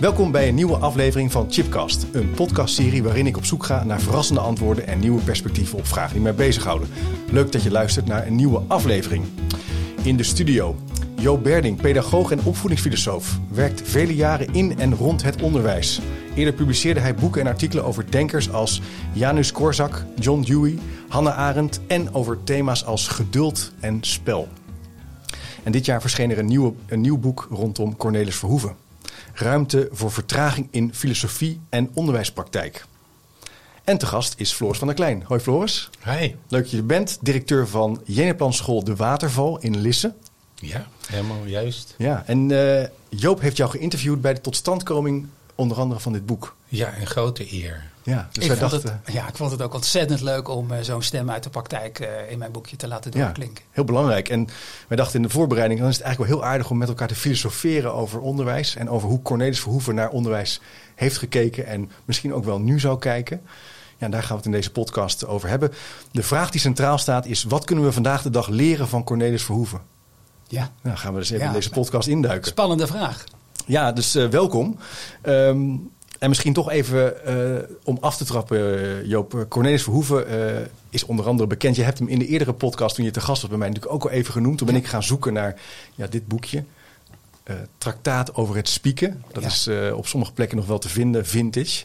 Welkom bij een nieuwe aflevering van Chipcast, een podcastserie waarin ik op zoek ga naar verrassende antwoorden en nieuwe perspectieven op vragen die mij bezighouden. Leuk dat je luistert naar een nieuwe aflevering. In de studio Jo Berding, pedagoog en opvoedingsfilosoof, werkt vele jaren in en rond het onderwijs. Eerder publiceerde hij boeken en artikelen over denkers als Janus Korczak, John Dewey, Hannah Arendt en over thema's als geduld en spel. En dit jaar verscheen er een, een nieuw boek rondom Cornelis Verhoeven. Ruimte voor vertraging in filosofie en onderwijspraktijk. En te gast is Floris van der Klein. Hoi Floris. Hi. Leuk dat je er bent. Directeur van Jeneplan School De Waterval in Lisse. Ja, helemaal juist. Ja, en uh, Joop heeft jou geïnterviewd bij de totstandkoming onder andere van dit boek. Ja, een grote eer. Ja, dus ik, vond dachten, het, ja, ik vond het ook ontzettend leuk om uh, zo'n stem uit de praktijk uh, in mijn boekje te laten doorklinken. Ja, heel belangrijk. En wij dachten in de voorbereiding, dan is het eigenlijk wel heel aardig om met elkaar te filosoferen over onderwijs. En over hoe Cornelis Verhoeven naar onderwijs heeft gekeken en misschien ook wel nu zou kijken. Ja, daar gaan we het in deze podcast over hebben. De vraag die centraal staat is, wat kunnen we vandaag de dag leren van Cornelis Verhoeven? Ja. Nou, gaan we dus even ja, in deze podcast induiken. Spannende vraag. Ja, dus uh, welkom. Um, en misschien toch even uh, om af te trappen, Joop. Cornelis Verhoeven uh, is onder andere bekend. Je hebt hem in de eerdere podcast, toen je te gast was bij mij, natuurlijk ook al even genoemd. Toen ben ik gaan zoeken naar ja, dit boekje. Uh, Traktaat over het spieken. Dat ja. is op sommige plekken nog wel te vinden, vintage.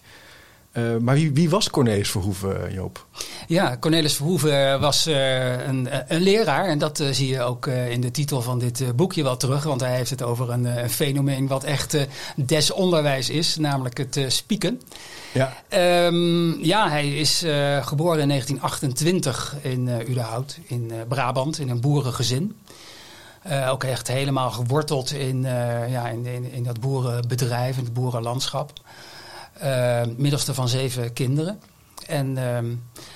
Uh, maar wie, wie, was Cornelis Verhoeven, Joop? Ja, Cornelis Verhoeven was uh, een, een, leraar. En dat uh, zie je ook in de titel van dit boekje wel terug. Want hij heeft het over een, een fenomeen wat echt desonderwijs is. Namelijk het spieken. Ja. Um, ja, hij is geboren in 1928 in Udenhout in Brabant. In een boerengezin. ook echt helemaal geworteld in, ja, in, in, in dat boerenbedrijf, in het boerenlandschap. Uh, middelste van zeven kinderen. En uh,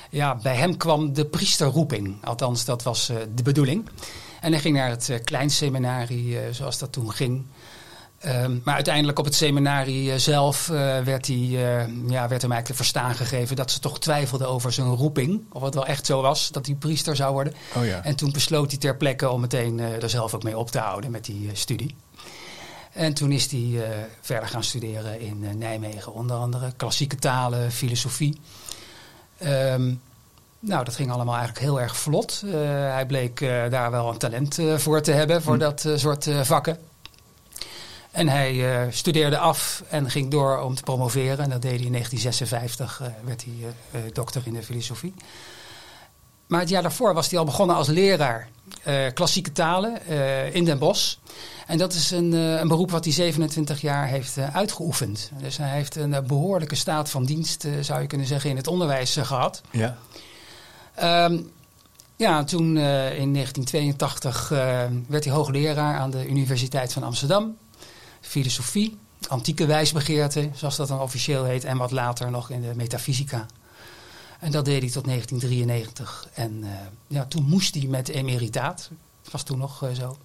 ja, bij hem kwam de priesterroeping. Althans, dat was uh, de bedoeling. En hij ging naar het uh, kleinseminarie, zoals dat toen ging. Ehm, maar uiteindelijk op het seminarie zelf werd, hij, ja, werd hem eigenlijk te verstaan gegeven dat ze toch twijfelden over zijn roeping. Of het wel echt zo was dat hij priester zou worden. Oh ja. En toen besloot hij ter plekke om meteen er zelf ook mee op te houden met die studie. En toen is hij uh, verder gaan studeren in uh, Nijmegen, onder andere klassieke talen, filosofie. Um, nou, dat ging allemaal eigenlijk heel erg vlot. Uh, hij bleek daar wel een talent voor te hebben, voor hm. dat soort vakken. En hij studeerde af en ging door om te promoveren. En dat deed hij in 1956, werd hij dokter in de filosofie. Maar het jaar daarvoor was hij al begonnen als leraar klassieke talen in Den Bosch. En dat is een, uh, een beroep wat hij 27 jaar heeft uitgeoefend. Dus hij heeft een behoorlijke staat van dienst, zou je kunnen zeggen, in het onderwijs gehad. Ja. Um, ja, toen in 1982 werd hij hoogleraar aan de Universiteit van Amsterdam. Filosofie, antieke wijsbegeerte, zoals dat dan officieel heet. En wat later nog in de metafysica. En dat deed hij tot 1993. En ja, toen moest hij met emeritaat. Dat was toen nog zo.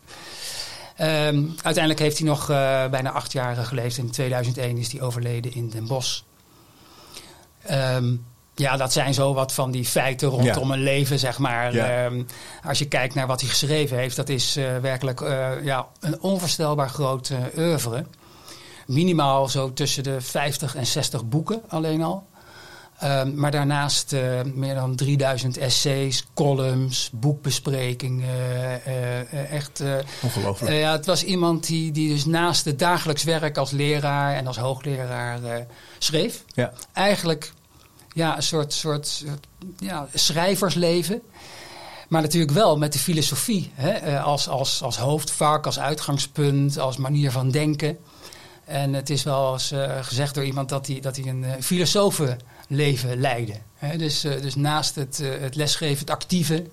Um, uiteindelijk heeft hij nog uh, bijna acht jaar geleefd. In 2001 is hij overleden in Den Bosch. Um, ja, dat zijn zo wat van die feiten rondom ja. een leven, zeg maar. Ja. Um, als je kijkt naar wat hij geschreven heeft, dat is werkelijk ja, een onvoorstelbaar groot oeuvre. Minimaal zo tussen de 50 en 60 boeken alleen al. Um, maar daarnaast uh, meer dan 3000 essays, columns, boekbesprekingen. Uh, uh, echt. Ongelooflijk. ja, het was iemand die, die dus naast het dagelijks werk als leraar en als hoogleraar schreef. Ja. Eigenlijk ja, een soort, soort, soort ja, schrijversleven. Maar natuurlijk wel met de filosofie hè, als, als, als hoofdvak, als uitgangspunt, als manier van denken. En het is wel eens gezegd door iemand dat hij, dat hij een filosoof leven leiden. He, dus, uh, dus naast het, uh, het lesgeven, het actieve,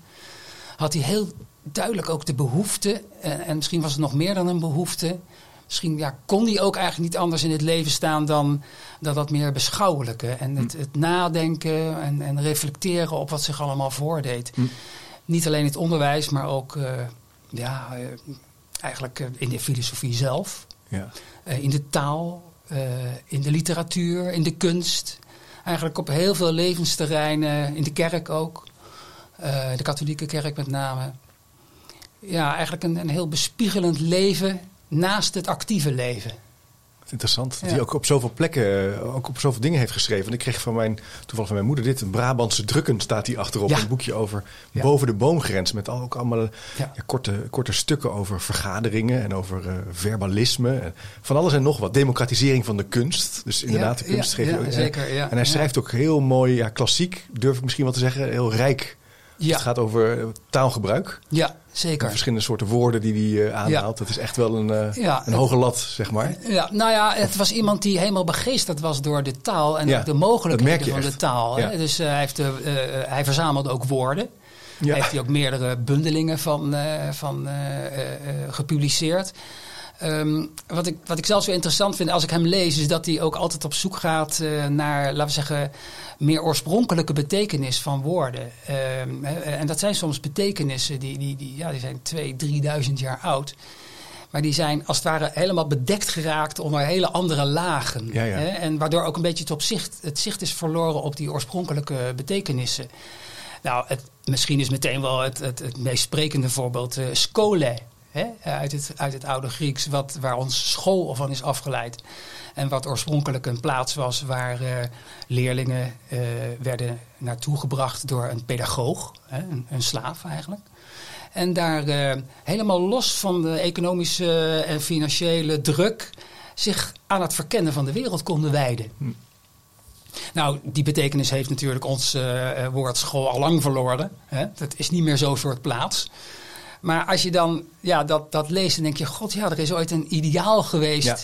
had hij heel duidelijk ook de behoefte, en, en, misschien was het nog meer dan een behoefte, misschien ja, kon hij ook eigenlijk niet anders in het leven staan dan, dan dat meer beschouwelijke. En het, Hm. het nadenken en, en reflecteren op wat zich allemaal voordeed. Hm. Niet alleen het onderwijs, maar ook eh, ja, eh, eigenlijk eh, in de filosofie zelf. Ja. Eh, in de taal, eh, in de literatuur, in de kunst. Eigenlijk op heel veel levensterreinen, in de kerk ook. Eh, de katholieke kerk met name. Ja, eigenlijk een, een heel bespiegelend leven naast het actieve leven. Interessant. Ja. hij ook op zoveel plekken, eh, ook op zoveel dingen heeft geschreven. En ik kreeg van mijn, toevallig van mijn moeder dit. Een Brabantse drukken staat hier achterop. Ja. Een boekje over Ja. boven de boomgrens. Met al- ook allemaal korte, korte stukken over vergaderingen. En over eh, verbalisme. En van alles en nog wat. Democratisering van de kunst. Dus inderdaad, de kunst ja, geef je ja, ook- zeker, ja. En hij schrijft ook heel mooi, ja, klassiek, durf ik misschien wel te zeggen. Heel rijk. Ja, Het gaat over eh, taalgebruik. ja zeker. verschillende soorten woorden die hij eh, aanhaalt. Dat is echt wel een, eh, Ja, een hoge lat, zeg maar. Ja, nou ja, het was iemand die helemaal begeesterd was door de taal en ook de mogelijkheden van de taal. Hè? Dus hij, heeft de, hij verzamelde ook woorden. Heeft hij ook meerdere bundelingen van, van gepubliceerd. Ehm, wat, ik, wat ik zelf zo interessant vind als ik hem lees, is dat hij ook altijd op zoek gaat eh, naar, laten we zeggen, meer oorspronkelijke betekenis van woorden. Ehm, en dat zijn soms betekenissen die, die, die, ja, die zijn 2.000, 3.000 jaar oud. Maar die zijn als het ware helemaal bedekt geraakt onder hele andere lagen. Ja, ja. Hè? En waardoor ook een beetje het, op zicht, het zicht is verloren op die oorspronkelijke betekenissen. Nou, het, misschien is meteen wel het, het, het meest sprekende voorbeeld skole. Hè? Uit, het, uit het oude Grieks, wat, waar ons school van is afgeleid. En wat oorspronkelijk een plaats was waar eh, leerlingen eh, werden naartoe gebracht door een pedagoog, hè? Een, een slaaf eigenlijk. En daar eh, helemaal los van de economische en financiële druk zich aan het verkennen van de wereld konden wijden. Hm. Nou, die betekenis heeft natuurlijk ons woord school al lang verloren. Hè? Dat is niet meer zo'n soort plaats. Maar als je dan ja, dat, dat leest, dan denk je: God, ja, er is ooit een ideaal geweest. Ja.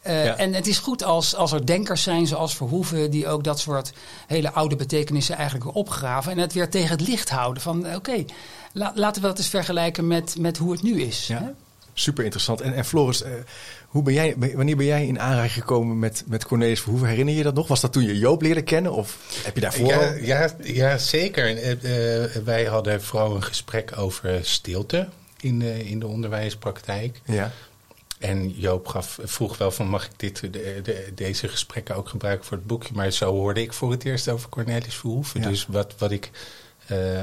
Eh, Ja. En het is goed als, als er denkers zijn zoals Verhoeven, die ook dat soort hele oude betekenissen eigenlijk weer opgraven. En het weer tegen het licht houden. Van oké, la- laten we dat eens vergelijken met, met hoe het nu is. Ja. hè? Super interessant. En, en Floris, eh, hoe ben jij, wanneer ben jij in aanraking gekomen met, met Cornelis Verhoeven? Herinner je dat nog? Was dat toen je Joop leerde kennen? Of heb je daarvoor Ja, al- ja, ja, zeker. Eh, eh, wij hadden vooral een gesprek over stilte in de, in de onderwijspraktijk. Ja. En Joop gaf, vroeg wel van mag ik dit, de, de- deze gesprekken ook gebruiken voor het boekje. Maar zo hoorde ik voor het eerst over Cornelis Verhoeven. Ja. Dus wat, wat ik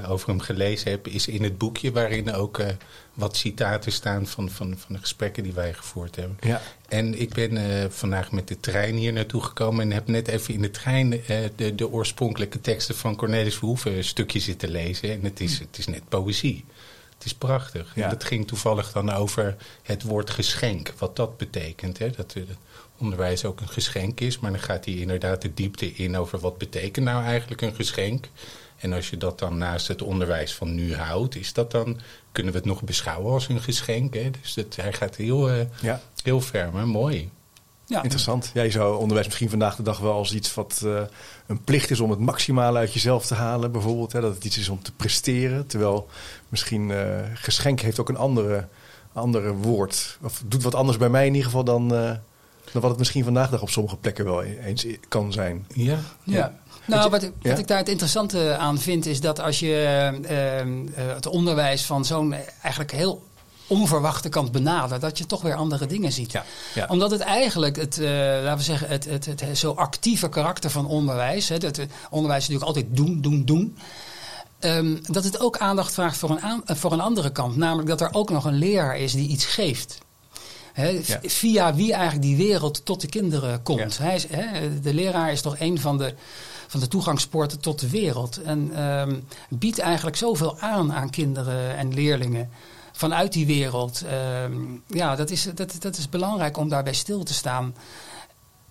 over hem gelezen heb is in het boekje waarin ook wat citaten staan van, van, van de gesprekken die wij gevoerd hebben. Ja. En ik ben eh, vandaag met de trein hier naartoe gekomen en heb net even in de trein eh, de, de oorspronkelijke teksten van Cornelis Verhoeven een stukje zitten lezen. En het is, het is net poëzie. Het is prachtig. Ja. En dat ging toevallig dan over het woord geschenk, wat dat betekent. Hè? Dat eh, onderwijs ook een geschenk is, maar dan gaat hij inderdaad de diepte in over wat betekent nou eigenlijk een geschenk. En als je dat dan naast het onderwijs van nu houdt, is dat dan, kunnen we het nog beschouwen als een geschenk. Hè? Dus dat, hij gaat heel, eh, ja, heel ver, maar mooi. Ja. interessant. Ja, je zou onderwijs misschien vandaag de dag wel als iets wat eh, een plicht is om het maximale uit jezelf te halen, bijvoorbeeld. Hè? Dat het iets is om te presteren. Terwijl misschien eh, geschenk heeft ook een andere, andere woord. Of doet wat anders bij mij in ieder geval dan, dan wat het misschien vandaag de dag op sommige plekken wel eens kan zijn. Ja, Ja. Nou, wat, ik- wat Ja? ik daar het interessante aan vind, is dat als je eh, eh, het onderwijs van zo'n eigenlijk heel onverwachte kant benadert, dat je toch weer andere dingen ziet. Ja, ja. Omdat het eigenlijk, het, eh, laten we zeggen, het, het, het, zo actieve karakter van onderwijs, hè, dat het onderwijs is natuurlijk altijd doen, doen, doen. ehm, dat het ook aandacht vraagt voor een, aan- voor een andere kant. Namelijk dat er ook nog een leraar is die iets geeft. Ja. Via wie eigenlijk die wereld tot de kinderen komt. Ja. Hij is, de leraar is toch een van de, van de toegangspoorten tot de wereld. En ehm, biedt eigenlijk zoveel aan aan kinderen en leerlingen vanuit die wereld. Ehm, ja, dat is, dat, dat is belangrijk om daarbij stil te staan.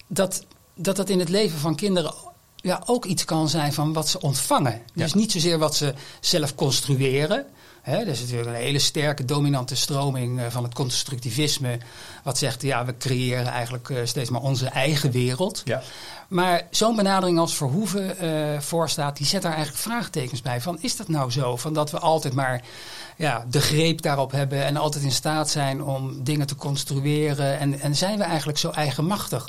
Dat, dat dat in het leven van kinderen ja, ook iets kan zijn van wat ze ontvangen. Dus niet zozeer wat ze zelf construeren. Hè, er is natuurlijk een hele sterke dominante stroming eh, van het constructivisme. Wat zegt, ja, we creëren eigenlijk eh, steeds maar onze eigen wereld. Ja. Maar zo'n benadering als Verhoeven uh, voorstaat, die zet daar eigenlijk vraagtekens bij. Van is dat nou zo? Van dat we altijd maar ja, de greep daarop hebben en altijd in staat zijn om dingen te construeren. En, en zijn we eigenlijk zo eigenmachtig?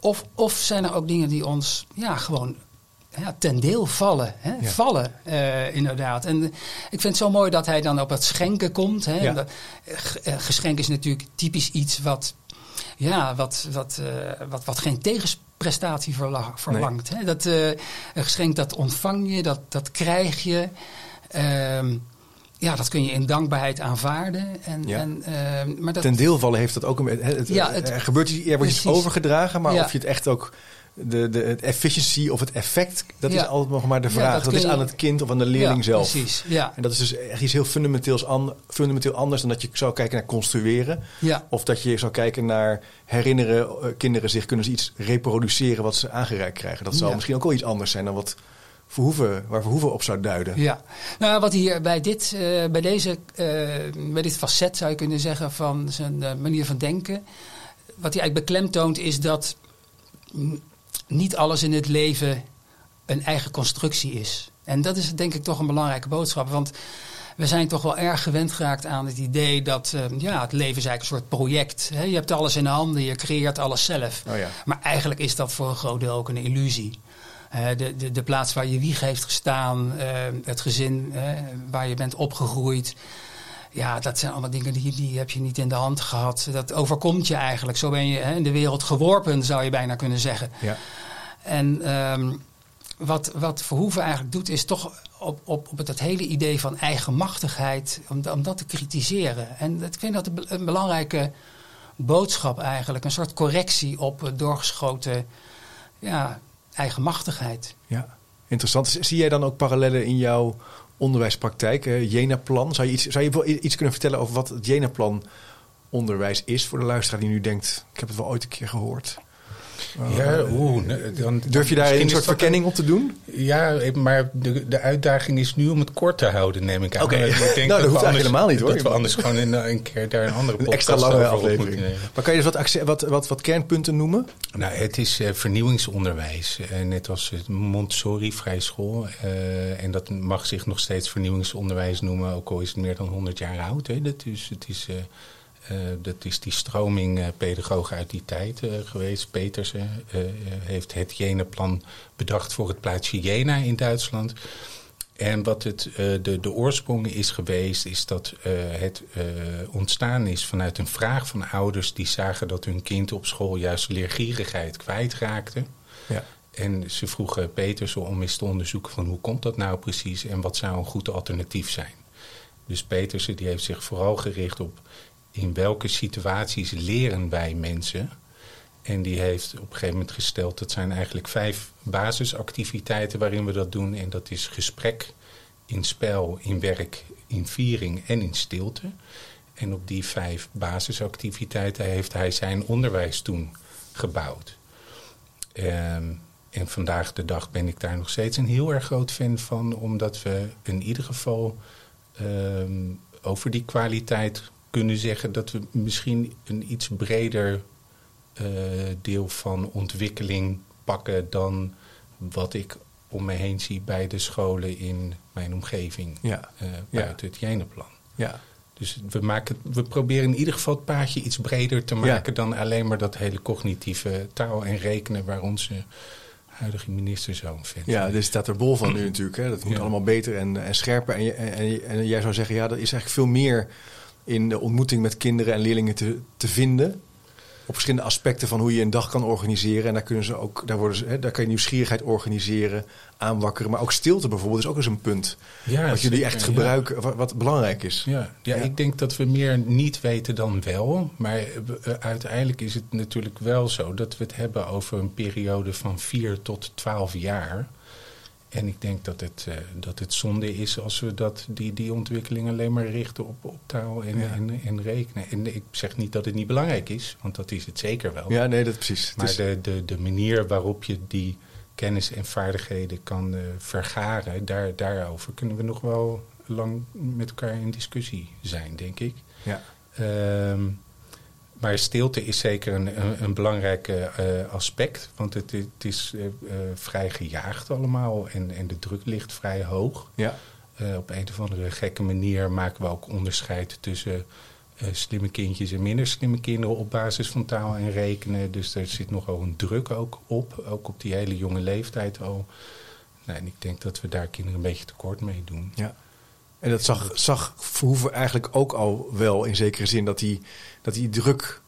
Of, of zijn er ook dingen die ons ja, gewoon ja, ten deel vallen. Hè? Vallen, uh, inderdaad. En ik vind het zo mooi dat hij dan op het schenken komt. Hè? Ja. Dat, uh, geschenk is natuurlijk typisch iets wat, ja, wat, wat, uh, wat, wat geen tegenprestatie verla- verlangt. Nee. Hè? Dat, een geschenk dat ontvang je, dat, dat krijg je. Ehm, ja, dat kun je in dankbaarheid aanvaarden. En, Ja. en, uh, maar dat, Ten deel vallen heeft dat ook een het, het, Ja, het- er gebeurt er wordt iets overgedragen, maar Ja. of je het echt ook de, de het efficiency of het effect, dat Ja. is altijd nog maar de Ja, vraag. dat is aan het kind of aan de leerling ja, zelf. Precies, ja. En dat is dus echt iets heel fundamenteels, an, fundamenteel anders dan dat je zou kijken naar construeren. Of dat je zou kijken naar herinneren, eh, kinderen zich kunnen ze iets reproduceren wat ze aangereikt krijgen. Dat zou misschien ook wel iets anders zijn dan wat Verhoeven, waar Verhoeven op zou duiden. Ja, nou wat hier bij dit, eh, bij deze, eh, bij dit facet zou je kunnen zeggen van zijn manier van denken. Wat hij eigenlijk beklemtoont is dat niet alles in het leven een eigen constructie is. En dat is denk ik toch een belangrijke boodschap. Want we zijn toch wel erg gewend geraakt aan het idee dat eh, ja, het leven is eigenlijk een soort project. Hè? Je hebt alles in handen, je creëert alles zelf. Oh ja. Maar eigenlijk is dat voor een groot deel ook een illusie. Eh, de, de, de plaats waar je wieg heeft gestaan, eh, het gezin waar je bent opgegroeid. Ja, dat zijn allemaal dingen die, die heb je niet in de hand gehad. Dat overkomt je eigenlijk. Zo ben je hè, in de wereld geworpen, zou je bijna kunnen zeggen. Ja. En ehm, wat, wat Verhoeven eigenlijk doet, is toch op, op, op het, het hele idee van eigenmachtigheid, om, om dat te kritiseren. En dat- ik vind dat een, be- een belangrijke boodschap eigenlijk. Een soort correctie op doorgeschoten ja, eigenmachtigheid. Ja, interessant. Zie jij dan ook parallellen in jouw onderwijspraktijk? Jena-plan. Zou je, iets, zou je iets kunnen vertellen over wat het Jena-plan onderwijs is voor de luisteraar die nu denkt: ik heb het wel ooit een keer gehoord. Ja, oeh. Dan, Durf je daar een soort dat verkenning op te doen? Ja, maar de, de uitdaging is nu om het kort te houden, neem ik aan. Oké. Maar ik denk Nou, dat we hoeft eigenlijk anders- helemaal niet, hoor. Dat we anders gewoon in, eh, een keer daar een andere Een podcast extra lange aflevering. moeten nemen. Maar kan je dus wat, wat, wat, wat kernpunten noemen? Nou, het is eh, vernieuwingsonderwijs. Eh, net als het Montessori vrij school. En dat mag zich nog steeds vernieuwingsonderwijs noemen, ook al is het meer dan 100 jaar oud. Hè. Dat, is, het is, dat is die stroming eh, pedagogen uit die tijd eh, geweest. Petersen eh, eh, heeft het Jena-plan bedacht voor het plaatsje Jena in Duitsland. En wat het, eh, de, de oorsprong is geweest, is dat eh, het eh, ontstaan is vanuit een vraag van ouders die zagen dat hun kind op school juist leergierigheid kwijtraakte. Ja. En ze vroegen Petersen om eens te onderzoeken van hoe komt dat nou precies en wat zou een goed alternatief zijn. Dus Petersen die heeft zich vooral gericht op in welke situaties leren wij mensen. En die heeft op een gegeven moment gesteld, dat zijn eigenlijk vijf basisactiviteiten waarin we dat doen. En dat is gesprek, in spel, in werk, in viering en in stilte. En op die vijf basisactiviteiten heeft hij zijn onderwijs toen gebouwd. Ehm, en vandaag de dag ben ik daar nog steeds een heel erg groot fan van, omdat we in ieder geval ehm, over die kwaliteit kunnen zeggen dat we misschien een iets breder eh, deel van ontwikkeling pakken dan wat ik om me heen zie bij de scholen in mijn omgeving Ja. eh, Ja. het Jenenplan. Ja. Dus we, maken, we proberen in ieder geval het paadje iets breder te maken dan alleen maar dat hele cognitieve taal en rekenen waar onze huidige minister zo fan Ja, er staat er bol van nu natuurlijk. Hè. Dat moet Ja. allemaal beter en, en scherper. En, en, en, en jij zou zeggen, ja, er is eigenlijk veel meer in de ontmoeting met kinderen en leerlingen te, te vinden. Op verschillende aspecten van hoe je een dag kan organiseren. En daar, kunnen ze ook, daar, worden ze, hè, daar kan je nieuwsgierigheid organiseren, aanwakkeren. Maar ook stilte bijvoorbeeld is ook eens een punt. Ja, wat jullie echt ja. gebruiken, wat, wat belangrijk is. Ja, ja, Ja. ik denk dat we meer niet weten dan wel. Maar we- eh, uiteindelijk is het natuurlijk wel zo dat we het hebben over een periode van 4 tot 12 jaar. En ik denk dat het, eh, dat het zonde is als we dat, die, die ontwikkeling alleen maar richten op, op taal en, Ja. en, en rekenen. En ik zeg niet dat het niet belangrijk is, want dat is het zeker wel. Ja, nee, dat precies. Maar is- de, de, de manier waarop je die kennis en vaardigheden kan vergaren, daar, daarover kunnen we nog wel lang met elkaar in discussie zijn, denk ik. Ja. Ehm, maar stilte is zeker een, een, een belangrijk aspect. Want het, het is vrij gejaagd allemaal en, en de druk ligt vrij hoog. Ja. op een of andere gekke manier maken we ook onderscheid tussen slimme kindjes en minder slimme kinderen op basis van taal en rekenen. Dus er zit nogal een druk ook op, ook op die hele jonge leeftijd al. Nou, en ik denk dat we daar kinderen een beetje tekort mee doen. Ja. En dat zag, zag Verhoeven eigenlijk ook al wel in zekere zin dat die, dat die druk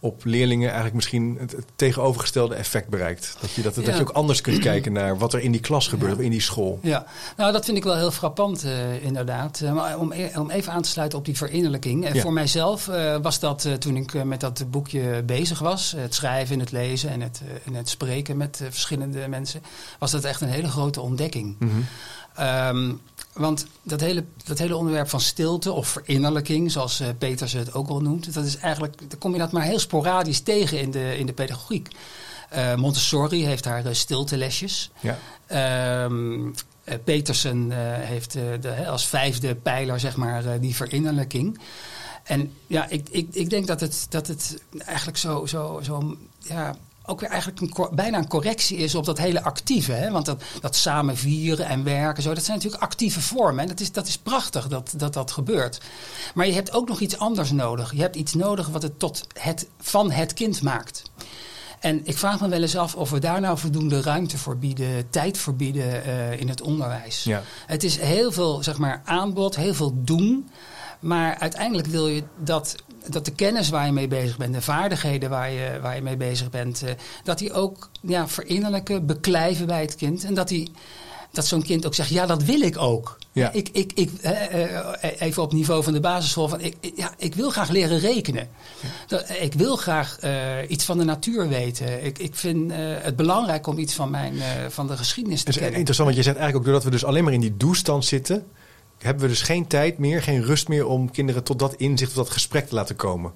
op leerlingen eigenlijk misschien het, tegenovergestelde effect bereikt. Dat je, dat, dat je ook anders kunt kijken naar wat er in die klas gebeurt, of in die school. Ja, nou dat vind ik wel heel frappant uh, inderdaad. Uh, maar om, e-, om even aan te sluiten op die verinnerlijking. Uh, Voor mijzelf was dat toen ik met dat boekje bezig was, het schrijven en het lezen en het, en het spreken met verschillende mensen, was dat echt een hele grote ontdekking. Mm -hmm. Want dat hele, dat hele onderwerp van stilte of verinnerlijking, zoals uh, Peters het ook al noemt, dat is eigenlijk, daar kom je dat maar heel sporadisch tegen in de, in de pedagogiek. Uh, Montessori heeft haar uh, stiltelesjes. Ja. Uh, Petersen heeft de, als vijfde pijler, zeg maar, die verinnerlijking. En ja, ik, ik, ik denk dat het, dat het eigenlijk zo, zo, zo ja, ook weer eigenlijk een, bijna een correctie is op dat hele actieve. Hè? Want dat, dat samen vieren en werken, zo, dat zijn natuurlijk actieve vormen. En dat is, dat is prachtig dat, dat dat gebeurt. Maar je hebt ook nog iets anders nodig. Je hebt iets nodig wat het tot het van het kind maakt. En ik vraag me wel eens af of we daar nou voldoende ruimte voor bieden, tijd voor bieden uh, in het onderwijs. Ja. Het is heel veel zeg maar, aanbod, heel veel doen. Maar uiteindelijk wil je dat dat de kennis waar je mee bezig bent, de vaardigheden waar je, waar je mee bezig bent, uh, dat die ook ja, verinnerlijken, beklijven bij het kind. En dat, die, dat zo'n kind ook zegt, ja, dat wil ik ook. Ja. Ik, ik, ik, uh, even op niveau van de basisschool, van, ik, ja, ik wil graag leren rekenen. Ja. Ik wil graag iets van de natuur weten. Ik, ik vind het belangrijk om iets van, mijn, van de geschiedenis te kennen. Het is interessant, want je zegt eigenlijk ook doordat we dus alleen maar in die doestand zitten hebben we dus geen tijd meer, geen rust meer om kinderen tot dat inzicht, tot dat gesprek te laten komen.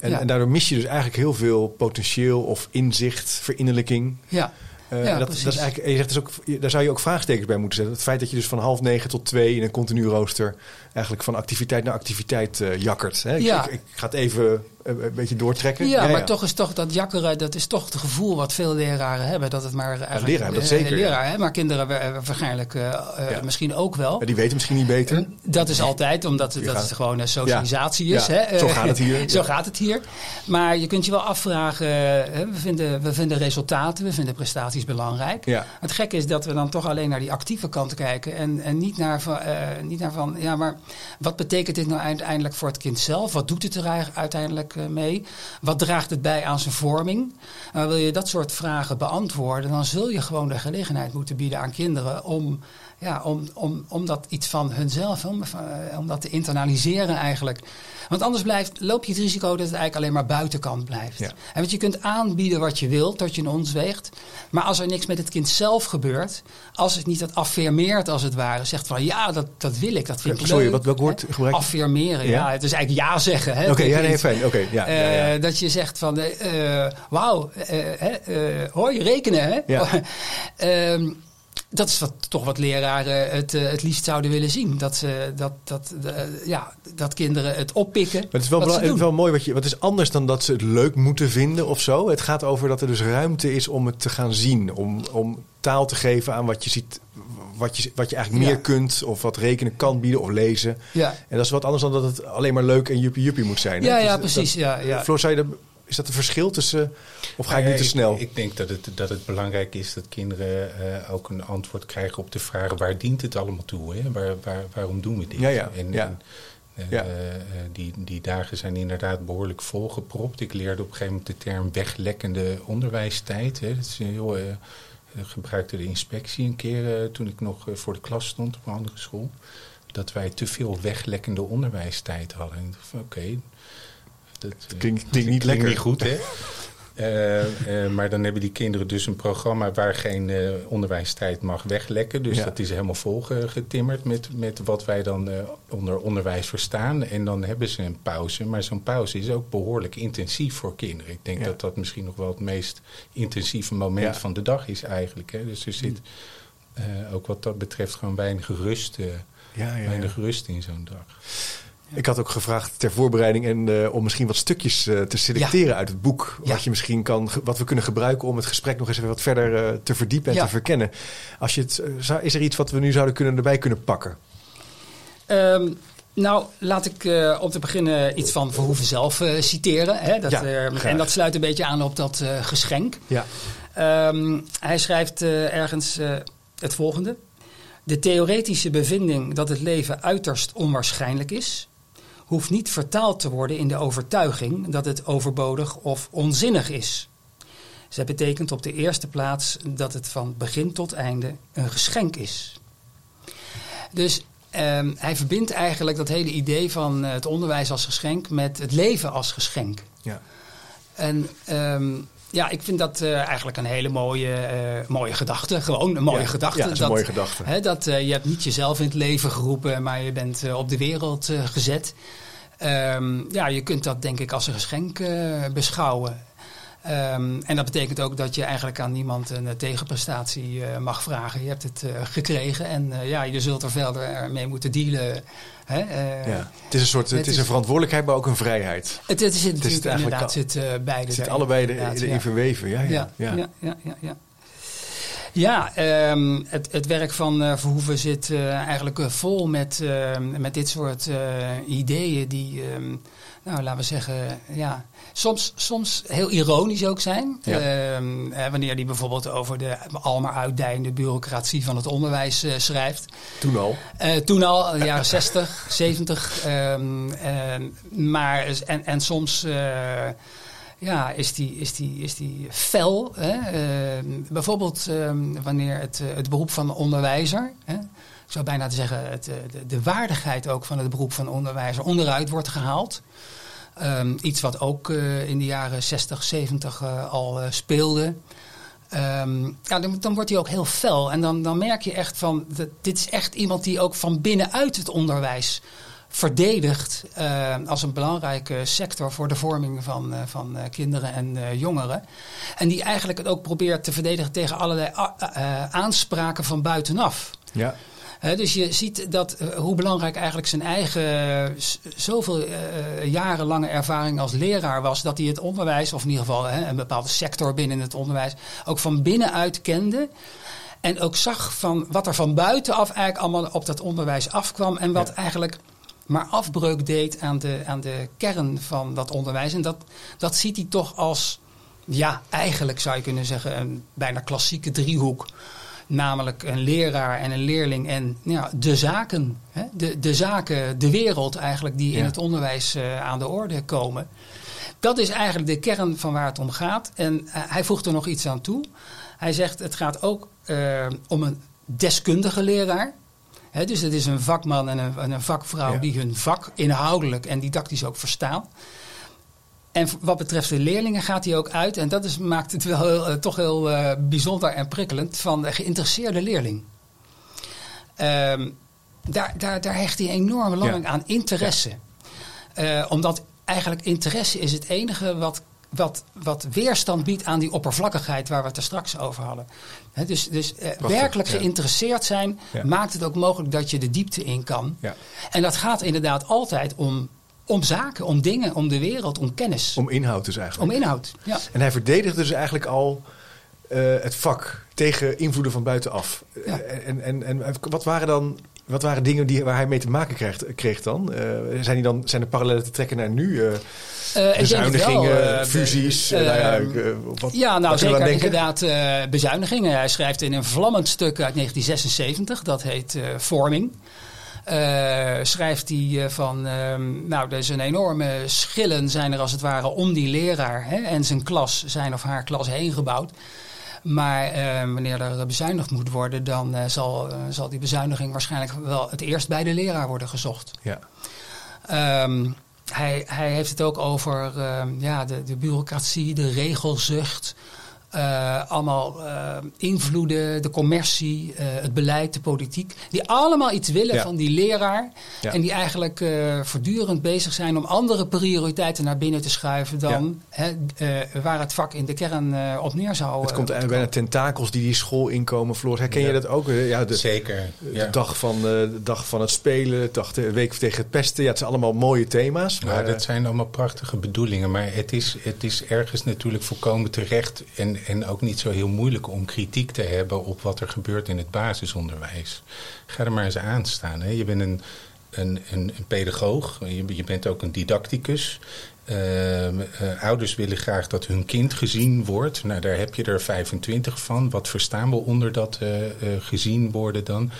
En, Ja. en daardoor mis je dus eigenlijk heel veel potentieel of inzicht, verinnerlijking. Ja. Uh, Ja, dat, is eigenlijk, en je zegt dus ook, daar zou je ook vraagtekens bij moeten zetten. Het feit dat je dus van half negen tot twee in een continu rooster eigenlijk van activiteit naar activiteit uh, jakkert. Hè? Ik, Ja. ik, ik ga het even een beetje doortrekken. Ja, maar toch is toch dat jakkeren, dat is toch het gevoel wat veel leraren hebben. Dat het maar eigenlijk, leraar, dat eh, zeker, leraar, hè, maar kinderen wa- waarschijnlijk eh, eh, Ja. misschien ook wel. Ja, die weten misschien niet beter. Dat is altijd, omdat dat gaan- het gewoon een socialisatie is. Hè? zo Eh, gaat het hier. zo gaat het hier. Maar je kunt je wel afvragen, eh, hè, we, vinden, we vinden resultaten, we vinden prestaties belangrijk. Het gekke is dat we dan toch alleen naar die actieve kant kijken en, en niet, naar van, eh, niet naar van, ja, maar wat betekent dit nou uiteindelijk voor het kind zelf? Wat doet het er eigenlijk uiteindelijk eh, mee? Wat draagt het bij aan zijn vorming? Nou, wil je dat soort vragen beantwoorden, dan zul je gewoon de gelegenheid moeten bieden aan kinderen om, ja, om, om, om dat iets van hunzelf, om, eh, om dat te internaliseren eigenlijk. Want anders blijft, loop je het risico dat het eigenlijk alleen maar buitenkant blijft. Ja. En want je kunt aanbieden wat je wilt, tot je in ons weegt. Maar als er niks met het kind zelf gebeurt, als het niet dat affirmeert als het ware, zegt van ja, dat, dat wil ik, dat vind ik Sorry, leuk. wat- welk woord gebruik je? Affirmeren, ja. Ja? Het is eigenlijk ja zeggen. hè, Oké, ja, nee, fijn. Oké, ja, ja, ja. Eh, dat je zegt van, eh, eh, wauw, eh, eh, hoor je rekenen, hè? Ja. Dat is wat, toch wat leraren het, eh, het liefst zouden willen zien. Dat, ze, dat, dat, eh, ja, dat kinderen het oppikken. Maar het is wel, belang- het is wel mooi wat je. Wat is anders dan dat ze het leuk moeten vinden of zo. Het gaat over dat er dus ruimte is om het te gaan zien. Om, om taal te geven aan wat je ziet. Wat je, wat je eigenlijk Ja. meer kunt. Of wat rekenen kan bieden of lezen. Ja. En dat is wat anders dan dat het alleen maar leuk en juppie juppie moet zijn. hè? Ja, Dus ja, dat- precies. Ja, ja. Floor, zou je dat, is dat een verschil tussen. Of ga ik nu te snel? Ik, denk dat het, dat het belangrijk is dat kinderen eh, ook een antwoord krijgen op de vraag... waar dient het allemaal toe? Hè? Waar, waar, waarom doen we dit? Ja, ja, En, ja. en, eh, Ja. eh, die, die dagen zijn inderdaad behoorlijk volgepropt. Ik leerde op een gegeven moment de term weglekkende onderwijstijd. Hè? Dat is een heel, eh, gebruikte de inspectie een keer toen ik nog voor de klas stond op een andere school. Dat wij te veel weglekkende onderwijstijd hadden. Ik Oké, dat eh, Klinkt- klinkt niet lekker. niet goed, hè? Eh, eh, maar dan hebben die kinderen dus een programma waar geen onderwijstijd mag weglekken. Dus Ja. dat is helemaal volgetimmerd met, met wat wij dan onder onderwijs verstaan. En dan hebben ze een pauze. Maar zo'n pauze is ook behoorlijk intensief voor kinderen. Ik denk Ja. dat dat misschien nog wel het meest intensieve moment Ja. van de dag is eigenlijk. Hè. Dus er zit ook wat dat betreft gewoon weinig rust, weinig rust in zo'n dag. Ik had ook gevraagd ter voorbereiding en eh, om misschien wat stukjes eh, te selecteren uit het boek. Ja. Wat je misschien kan, wat we kunnen gebruiken om het gesprek nog eens even wat verder eh, te verdiepen en Ja. te verkennen. Als je het, zou, is er iets wat we nu zouden kunnen erbij kunnen pakken? Ehm, nou, laat ik om te beginnen iets van Verhoeven zelf citeren. Hè? Dat, eh, graag. en dat sluit een beetje aan op dat geschenk. Ja. Ehm, hij schrijft ergens het volgende. De theoretische bevinding dat het leven uiterst onwaarschijnlijk is, hoeft niet vertaald te worden in de overtuiging dat het overbodig of onzinnig is. Zij betekent op de eerste plaats dat het van begin tot einde een geschenk is. Dus ehm, hij verbindt eigenlijk dat hele idee van eh, het onderwijs als geschenk met het leven als geschenk. Ja. En ehm, ja, ik vind dat eh, eigenlijk een hele mooie, eh, mooie gedachte. Gewoon een mooie Ja, gedachte. ja, dat is een mooie gedachte. Hè, dat eh, je hebt niet jezelf in het leven geroepen, maar je bent op de wereld gezet. Ehm, ja, je kunt dat denk ik als een geschenk beschouwen. Ehm, en dat betekent ook dat je eigenlijk aan niemand een eh, tegenprestatie eh, mag vragen. Je hebt het eh, gekregen en ja, je zult er verder mee moeten dealen. Hè? Ja. Het is een soort, het het is een verantwoordelijkheid, maar ook een vrijheid. Het, het is natuurlijk eigenlijk inderdaad al- zit beide. Het zit allebei de- erin ja. verweven. Ja, ja, Ja, ja. ja, ja, ja, ehm, het, het werk van eh, Verhoeven zit eh, eigenlijk eh, vol met, ehm, met dit soort ideeën die, ehm, nou laten we zeggen, ja, soms, soms heel ironisch ook zijn. Ja. Eh, wanneer hij bijvoorbeeld over de al maar uitdijende bureaucratie van het onderwijs schrijft. Toen al. Toen al, de jaren 60, 70. ehm, ehm, maar, en, en soms ja, is, die, is, die, is die fel. Hè? Ehm, bijvoorbeeld ehm, wanneer het, eh, het beroep van onderwijzer... Hè? Ik zou bijna zeggen, het, eh, de, waardigheid ook van het beroep van onderwijzer onderuit wordt gehaald. Ehm, iets wat ook eh, in de jaren 60, 70 eh, al speelde. Ja, dan, dan wordt hij ook heel fel. En dan, dan merk je echt van, dat, dit is echt iemand die ook van binnenuit het onderwijs verdedigt eh, als een belangrijke sector voor de vorming van, eh, van eh, kinderen en jongeren. En die eigenlijk het ook probeert te verdedigen tegen allerlei aanspraken van buitenaf. Ja. Dus je ziet dat, hoe belangrijk eigenlijk zijn eigen zoveel jarenlange ervaring als leraar was. Dat hij het onderwijs, of in ieder geval een bepaalde sector binnen het onderwijs, ook van binnenuit kende. En ook zag van wat er van buitenaf eigenlijk allemaal op dat onderwijs afkwam. En wat Ja. eigenlijk maar afbreuk deed aan de, aan de kern van dat onderwijs. En dat, dat ziet hij toch als, ja, eigenlijk zou je kunnen zeggen, een bijna klassieke driehoek. Namelijk een leraar en een leerling en ja, de zaken. Hè? De, de zaken, de wereld eigenlijk, die in het onderwijs eh, aan de orde komen. Dat is eigenlijk de kern van waar het om gaat. En eh, hij voegt er nog iets aan toe. Hij zegt het gaat ook eh, om een deskundige leraar. Dus het is een vakman en een, en een vakvrouw Ja. die hun vak inhoudelijk en didactisch ook verstaan. En wat betreft de leerlingen gaat hij ook uit, en dat is, maakt het wel heel, eh, toch heel eh, bijzonder en prikkelend, van de geïnteresseerde leerling. Ehm, daar, daar, daar hecht hij enorm lang Ja. aan interesse. Eh, omdat eigenlijk interesse is het enige wat, wat, wat weerstand biedt aan die oppervlakkigheid waar we het er straks over hadden. Dus dus eh, werkelijk geïnteresseerd zijn Ja. maakt het ook mogelijk dat je de diepte in kan. Ja. En dat gaat inderdaad altijd om, om zaken, om dingen, om de wereld, om kennis, om, Om inhoud dus eigenlijk. inhoud. Ja. En hij verdedigt dus eigenlijk al eh, het vak tegen invloeden van buitenaf. Ja. Eh, En, en, en wat waren dan wat waren dingen die, waar hij mee te maken kreeg, kreeg dan? Eh, zijn, die dan? zijn er parallellen te trekken naar nu? Eh, Eh, bezuinigingen, fusies? nou ja, wat, Ja, nou zeker inderdaad bezuinigingen. Hij schrijft in een vlammend stuk uit 1976, dat heet Vorming. Schrijft hij van, ehm, nou, er zijn enorme schillen zijn er als het ware om die leraar hè, en zijn klas, zijn of haar klas heen gebouwd. Maar eh, wanneer er bezuinigd moet worden, dan eh, zal, eh, zal die bezuiniging waarschijnlijk wel het eerst bij de leraar worden gezocht. Ja. Ehm, hij, hij heeft het ook over uh, ja, de, de bureaucratie, de regelzucht. Uh, allemaal uh, invloeden, de commercie, uh, het beleid, de politiek. Die allemaal iets willen ja. van die leraar. Ja. En die eigenlijk voortdurend bezig zijn om andere prioriteiten naar binnen te schuiven dan hè, waar het vak in de kern op neer zou. Het komt eigenlijk bijna tentakels die die school inkomen. Floor, herken je dat ook? Ja, de, Zeker. De dag, van, de dag van het spelen, de, dag, de week tegen het pesten. Ja, het zijn allemaal mooie thema's. Maar, dat zijn allemaal prachtige bedoelingen. Maar het is, het is ergens natuurlijk volkomen terecht. En en ook niet zo heel moeilijk om kritiek te hebben op wat er gebeurt in het basisonderwijs. Ga er maar eens aan staan. Hè. Je bent een, een, een, pedagoog, je, bent ook een didacticus. Uh, uh, ouders willen graag dat hun kind gezien wordt. Nou, daar heb je er 25 van. Wat verstaan we onder dat uh, gezien worden dan?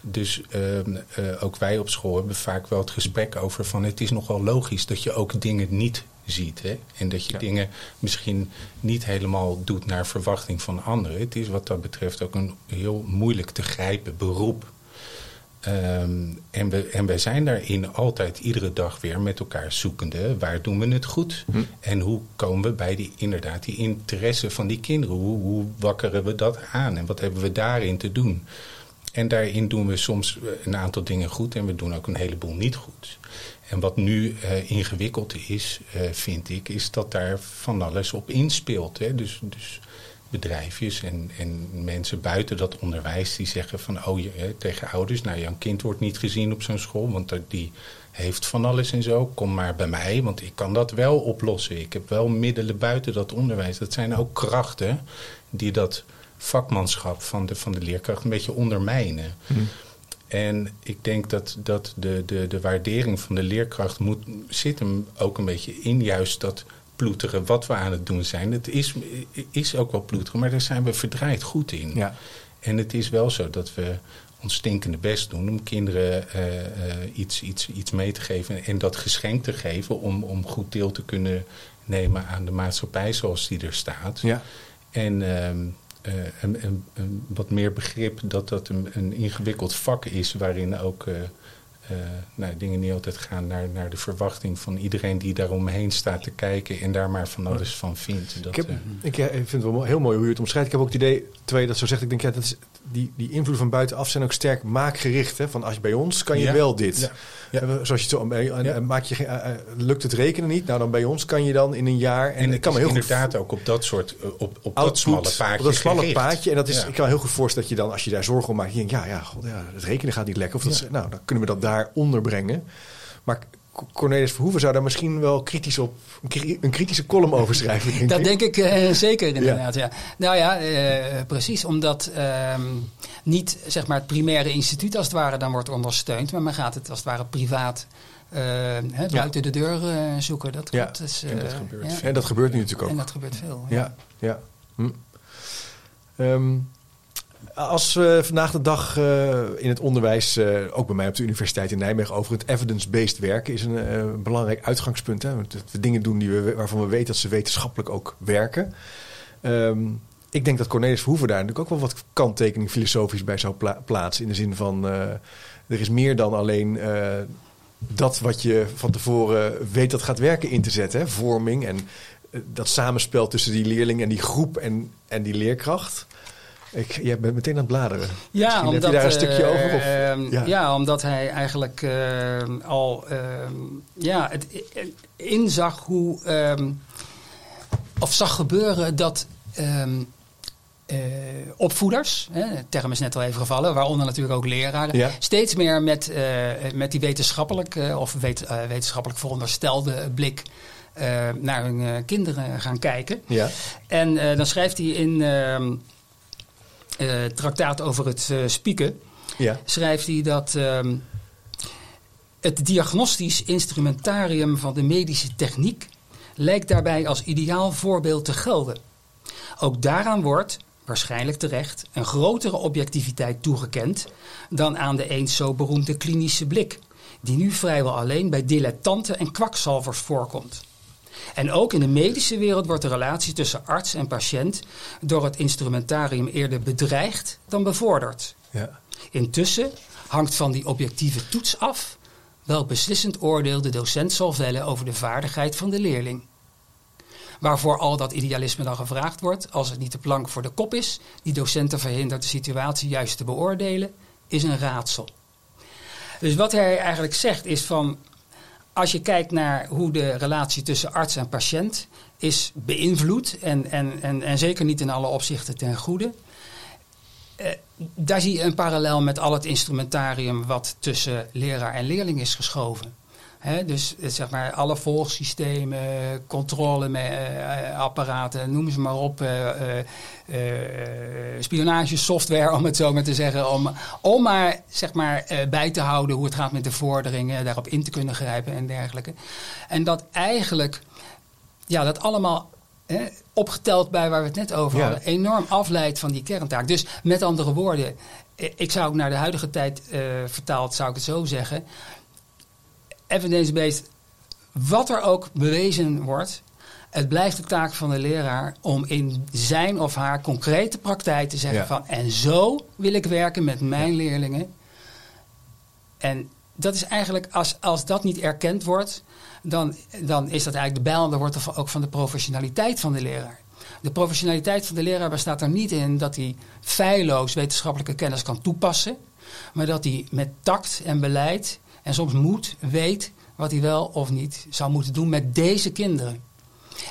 Dus ehm, ook wij op school hebben vaak wel het gesprek over van het is nogal logisch dat je ook dingen niet ziet. Hè? En dat je dingen misschien niet helemaal doet naar verwachting van anderen. Het is wat dat betreft ook een heel moeilijk te grijpen beroep. Um, en, we, en wij zijn daarin altijd iedere dag weer met elkaar zoekende. Waar doen we het goed? Hm. En hoe komen we bij die, inderdaad die interesse van die kinderen? Hoe, hoe wakkeren we dat aan? En wat hebben we daarin te doen? En daarin doen we soms een aantal dingen goed en we doen ook een heleboel niet goed. En wat nu uh, ingewikkeld is, uh, vind ik, is dat daar van alles op inspeelt. Hè? Dus, dus bedrijfjes en, en mensen buiten dat onderwijs die zeggen van oh je, tegen ouders, nou jouw kind wordt niet gezien op zo'n school, want die heeft van alles en zo. Kom maar bij mij, want ik kan dat wel oplossen. Ik heb wel middelen buiten dat onderwijs. Dat zijn ook krachten die dat vakmanschap van de, van de leerkracht een beetje ondermijnen. Hm. En ik denk dat, dat de, de, de waardering van de leerkracht moet, zit hem ook een beetje in juist dat ploeteren wat we aan het doen zijn. Het is, is ook wel ploeteren, maar daar zijn we verdraaid goed in. Ja. En het is wel zo dat we ons stinkende best doen om kinderen uh, uh, iets, iets, iets mee te geven en dat geschenk te geven om, om goed deel te kunnen nemen aan de maatschappij zoals die er staat. Ja. En uh, uh, een, een, een, wat meer begrip dat dat een, een ingewikkeld vak is waarin ook uh, uh, nou, dingen niet altijd gaan naar, naar de verwachting van iedereen die daaromheen staat te kijken en daar maar van alles van vindt. Dat, ik, heb, ik, ja, ik, vind het wel heel mooi hoe je het omschrijft. Ik heb ook het idee, je dat zo zegt, ik denk ja, dat is, die, die invloed van buitenaf zijn ook sterk maakgericht. Hè? Van als je bij ons kan je ja. wel dit. Ja. Ja. Zoals je zo, en, maak je, uh, lukt het rekenen niet? Nou, dan bij ons kan je dan in een jaar. En, en het kan me heel inderdaad goed, ook op dat soort, op, op dat smalle paadje. Op dat smalle paadje. En dat is, ik kan me heel goed voorstellen dat je dan, als je daar zorgen om maakt, je denkt, ja, ja, god, ja, het rekenen gaat niet lekker. Of dat, nou, dan kunnen we dat daar onderbrengen. Maar Cornelis Verhoeven zou daar misschien wel kritisch op een kritische column over schrijven. Denk dat denk ik uh, zeker inderdaad. Ja. ja. Nou ja, uh, precies. Omdat uh, niet zeg maar, het primaire instituut als het ware dan wordt ondersteund, maar men gaat het als het ware privaat. Hè, buiten de deur zoeken. Dat, ja. is, en dat gebeurt. Ja. En dat gebeurt nu natuurlijk ook. En dat gebeurt veel. Ja, ja. Hm. Um, als we vandaag de dag uh, in het onderwijs, uh, ook bij mij op de Universiteit in Nijmegen, over het evidence-based werken, is een uh, belangrijk uitgangspunt. Hè? Dat we dingen doen die we, waarvan we weten dat ze wetenschappelijk ook werken. Um, ik denk dat Cornelis Verhoeven daar natuurlijk ook wel wat kanttekening filosofisch bij zou pla plaatsen. In de zin van, er is meer dan alleen dat wat je van tevoren weet dat gaat werken in te zetten. Hè? Vorming en dat samenspel tussen die leerling en die groep en, en die leerkracht. Ik, jij bent meteen aan het bladeren. Ja, Misschien omdat, heb je daar een stukje over? Of, uh, ja. ja. omdat hij eigenlijk uh, al uh, ja, het inzag hoe... Ehm, of zag gebeuren dat... Ehm, opvoeders, hè, de term is net al even gevallen, waaronder natuurlijk ook leraren, ja. steeds meer met, met die wetenschappelijk of wet, wetenschappelijk veronderstelde blik naar hun kinderen gaan kijken. Ja. En dan schrijft hij in ehm, uh, traktaat over het uh, spieken, ja. schrijft hij dat uh, het diagnostisch instrumentarium van de medische techniek lijkt daarbij als ideaal voorbeeld te gelden. Ook daaraan wordt, waarschijnlijk terecht, een grotere objectiviteit toegekend dan aan de eens zo beroemde klinische blik, die nu vrijwel alleen bij dilettanten en kwakzalvers voorkomt. En ook in de medische wereld wordt de relatie tussen arts en patiënt door het instrumentarium eerder bedreigd dan bevorderd. Ja. Intussen hangt van die objectieve toets af welk beslissend oordeel de docent zal vellen over de vaardigheid van de leerling. Waarvoor al dat idealisme dan gevraagd wordt, als het niet de plank voor de kop is, die docenten verhindert de situatie juist te beoordelen, is een raadsel. Dus wat hij eigenlijk zegt is van, als je kijkt naar hoe de relatie tussen arts en patiënt is beïnvloed, en, en, en, en zeker niet in alle opzichten ten goede, eh, daar zie je een parallel met al het instrumentarium wat tussen leraar en leerling is geschoven. He, dus eh, zeg maar alle volgsystemen, controleapparaten, noem ze maar op, uh, spionagesoftware om het zo maar te zeggen, om, om maar, zeg maar bij te houden hoe het gaat met de vorderingen, daarop in te kunnen grijpen en dergelijke. En dat eigenlijk, ja, dat allemaal opgeteld bij waar we het net over hadden, enorm afleidt van die kerntaak. Dus met andere woorden, ik zou ook naar de huidige tijd vertaald, zou ik het zo zeggen evidence-based, wat er ook bewezen wordt, het blijft de taak van de leraar om in zijn of haar concrete praktijk te zeggen van en zo wil ik werken met mijn leerlingen. En dat is eigenlijk, als, als dat niet erkend wordt, dan, dan is dat eigenlijk de bijl. Wordt er ook van de professionaliteit van de leraar. De professionaliteit van de leraar bestaat er niet in dat hij feilloos wetenschappelijke kennis kan toepassen, maar dat hij met tact en beleid en soms moet, weet wat hij wel of niet zou moeten doen met deze kinderen.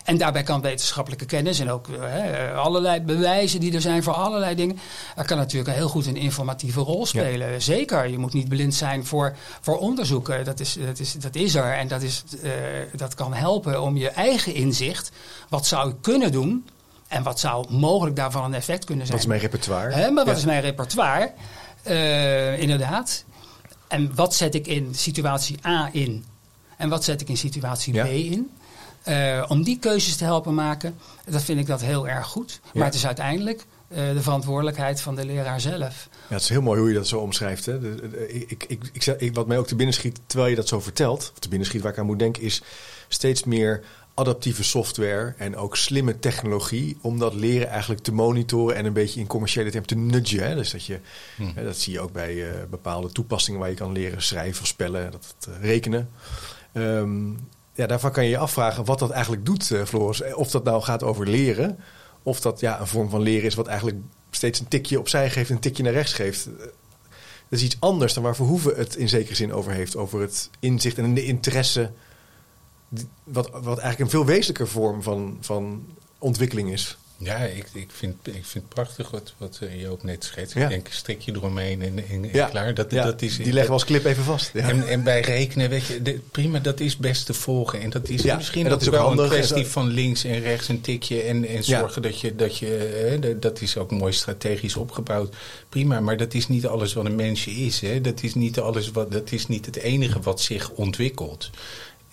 En daarbij kan wetenschappelijke kennis en ook hè, allerlei bewijzen die er zijn voor allerlei dingen. Dat kan natuurlijk heel goed een informatieve rol spelen. Zeker, je moet niet blind zijn voor, voor onderzoeken. Dat is, dat, is, dat is er en dat, is, uh, dat kan helpen om je eigen inzicht. Wat zou ik kunnen doen en wat zou mogelijk daarvan een effect kunnen zijn. Wat is mijn repertoire? Hè, maar wat is mijn repertoire? Uh, inderdaad. En wat zet ik in situatie A in? En wat zet ik in situatie B in? Uh, om die keuzes te helpen maken, dat vind ik dat heel erg goed. Maar het is uiteindelijk uh, de verantwoordelijkheid van de leraar zelf. Ja, het is heel mooi hoe je dat zo omschrijft. Hè? De, de, ik, ik, ik, wat mij ook te binnen schiet terwijl je dat zo vertelt, of te binnen schiet waar ik aan moet denken, is steeds meer adaptieve software en ook slimme technologie om dat leren eigenlijk te monitoren en een beetje in commerciële termen te nudgen. Hè? Dus dat je, hmm. hè, dat zie je ook bij uh, bepaalde toepassingen waar je kan leren schrijven of spellen, dat het, uh, rekenen. Um, ja, daarvan kan je je afvragen wat dat eigenlijk doet, uh, Floris. Of dat nou gaat over leren, of dat ja, een vorm van leren is wat eigenlijk steeds een tikje opzij geeft en een tikje naar rechts geeft. Dat is iets anders dan waar Verhoeven het in zekere zin over heeft. Over het inzicht en de interesse wat, wat eigenlijk een veel wezenlijker vorm van, van ontwikkeling is. Ja, ik, ik, vind, ik vind het prachtig wat, wat eh, je ook net schetst. Ik denk, strik je eromheen en, en, ja. klaar. Dat, ja. dat is, die leggen we als clip even vast. En, en bij rekenen, weet je, de, prima, dat is best te volgen. En dat is misschien en dat ook is wel handig. een kwestie van links en rechts een tikje. En, en zorgen dat je, dat je hè, dat is ook mooi strategisch opgebouwd. Prima, maar dat is niet alles wat een mensje is. Hè. Dat, is niet alles wat, dat is niet het enige wat zich ontwikkelt.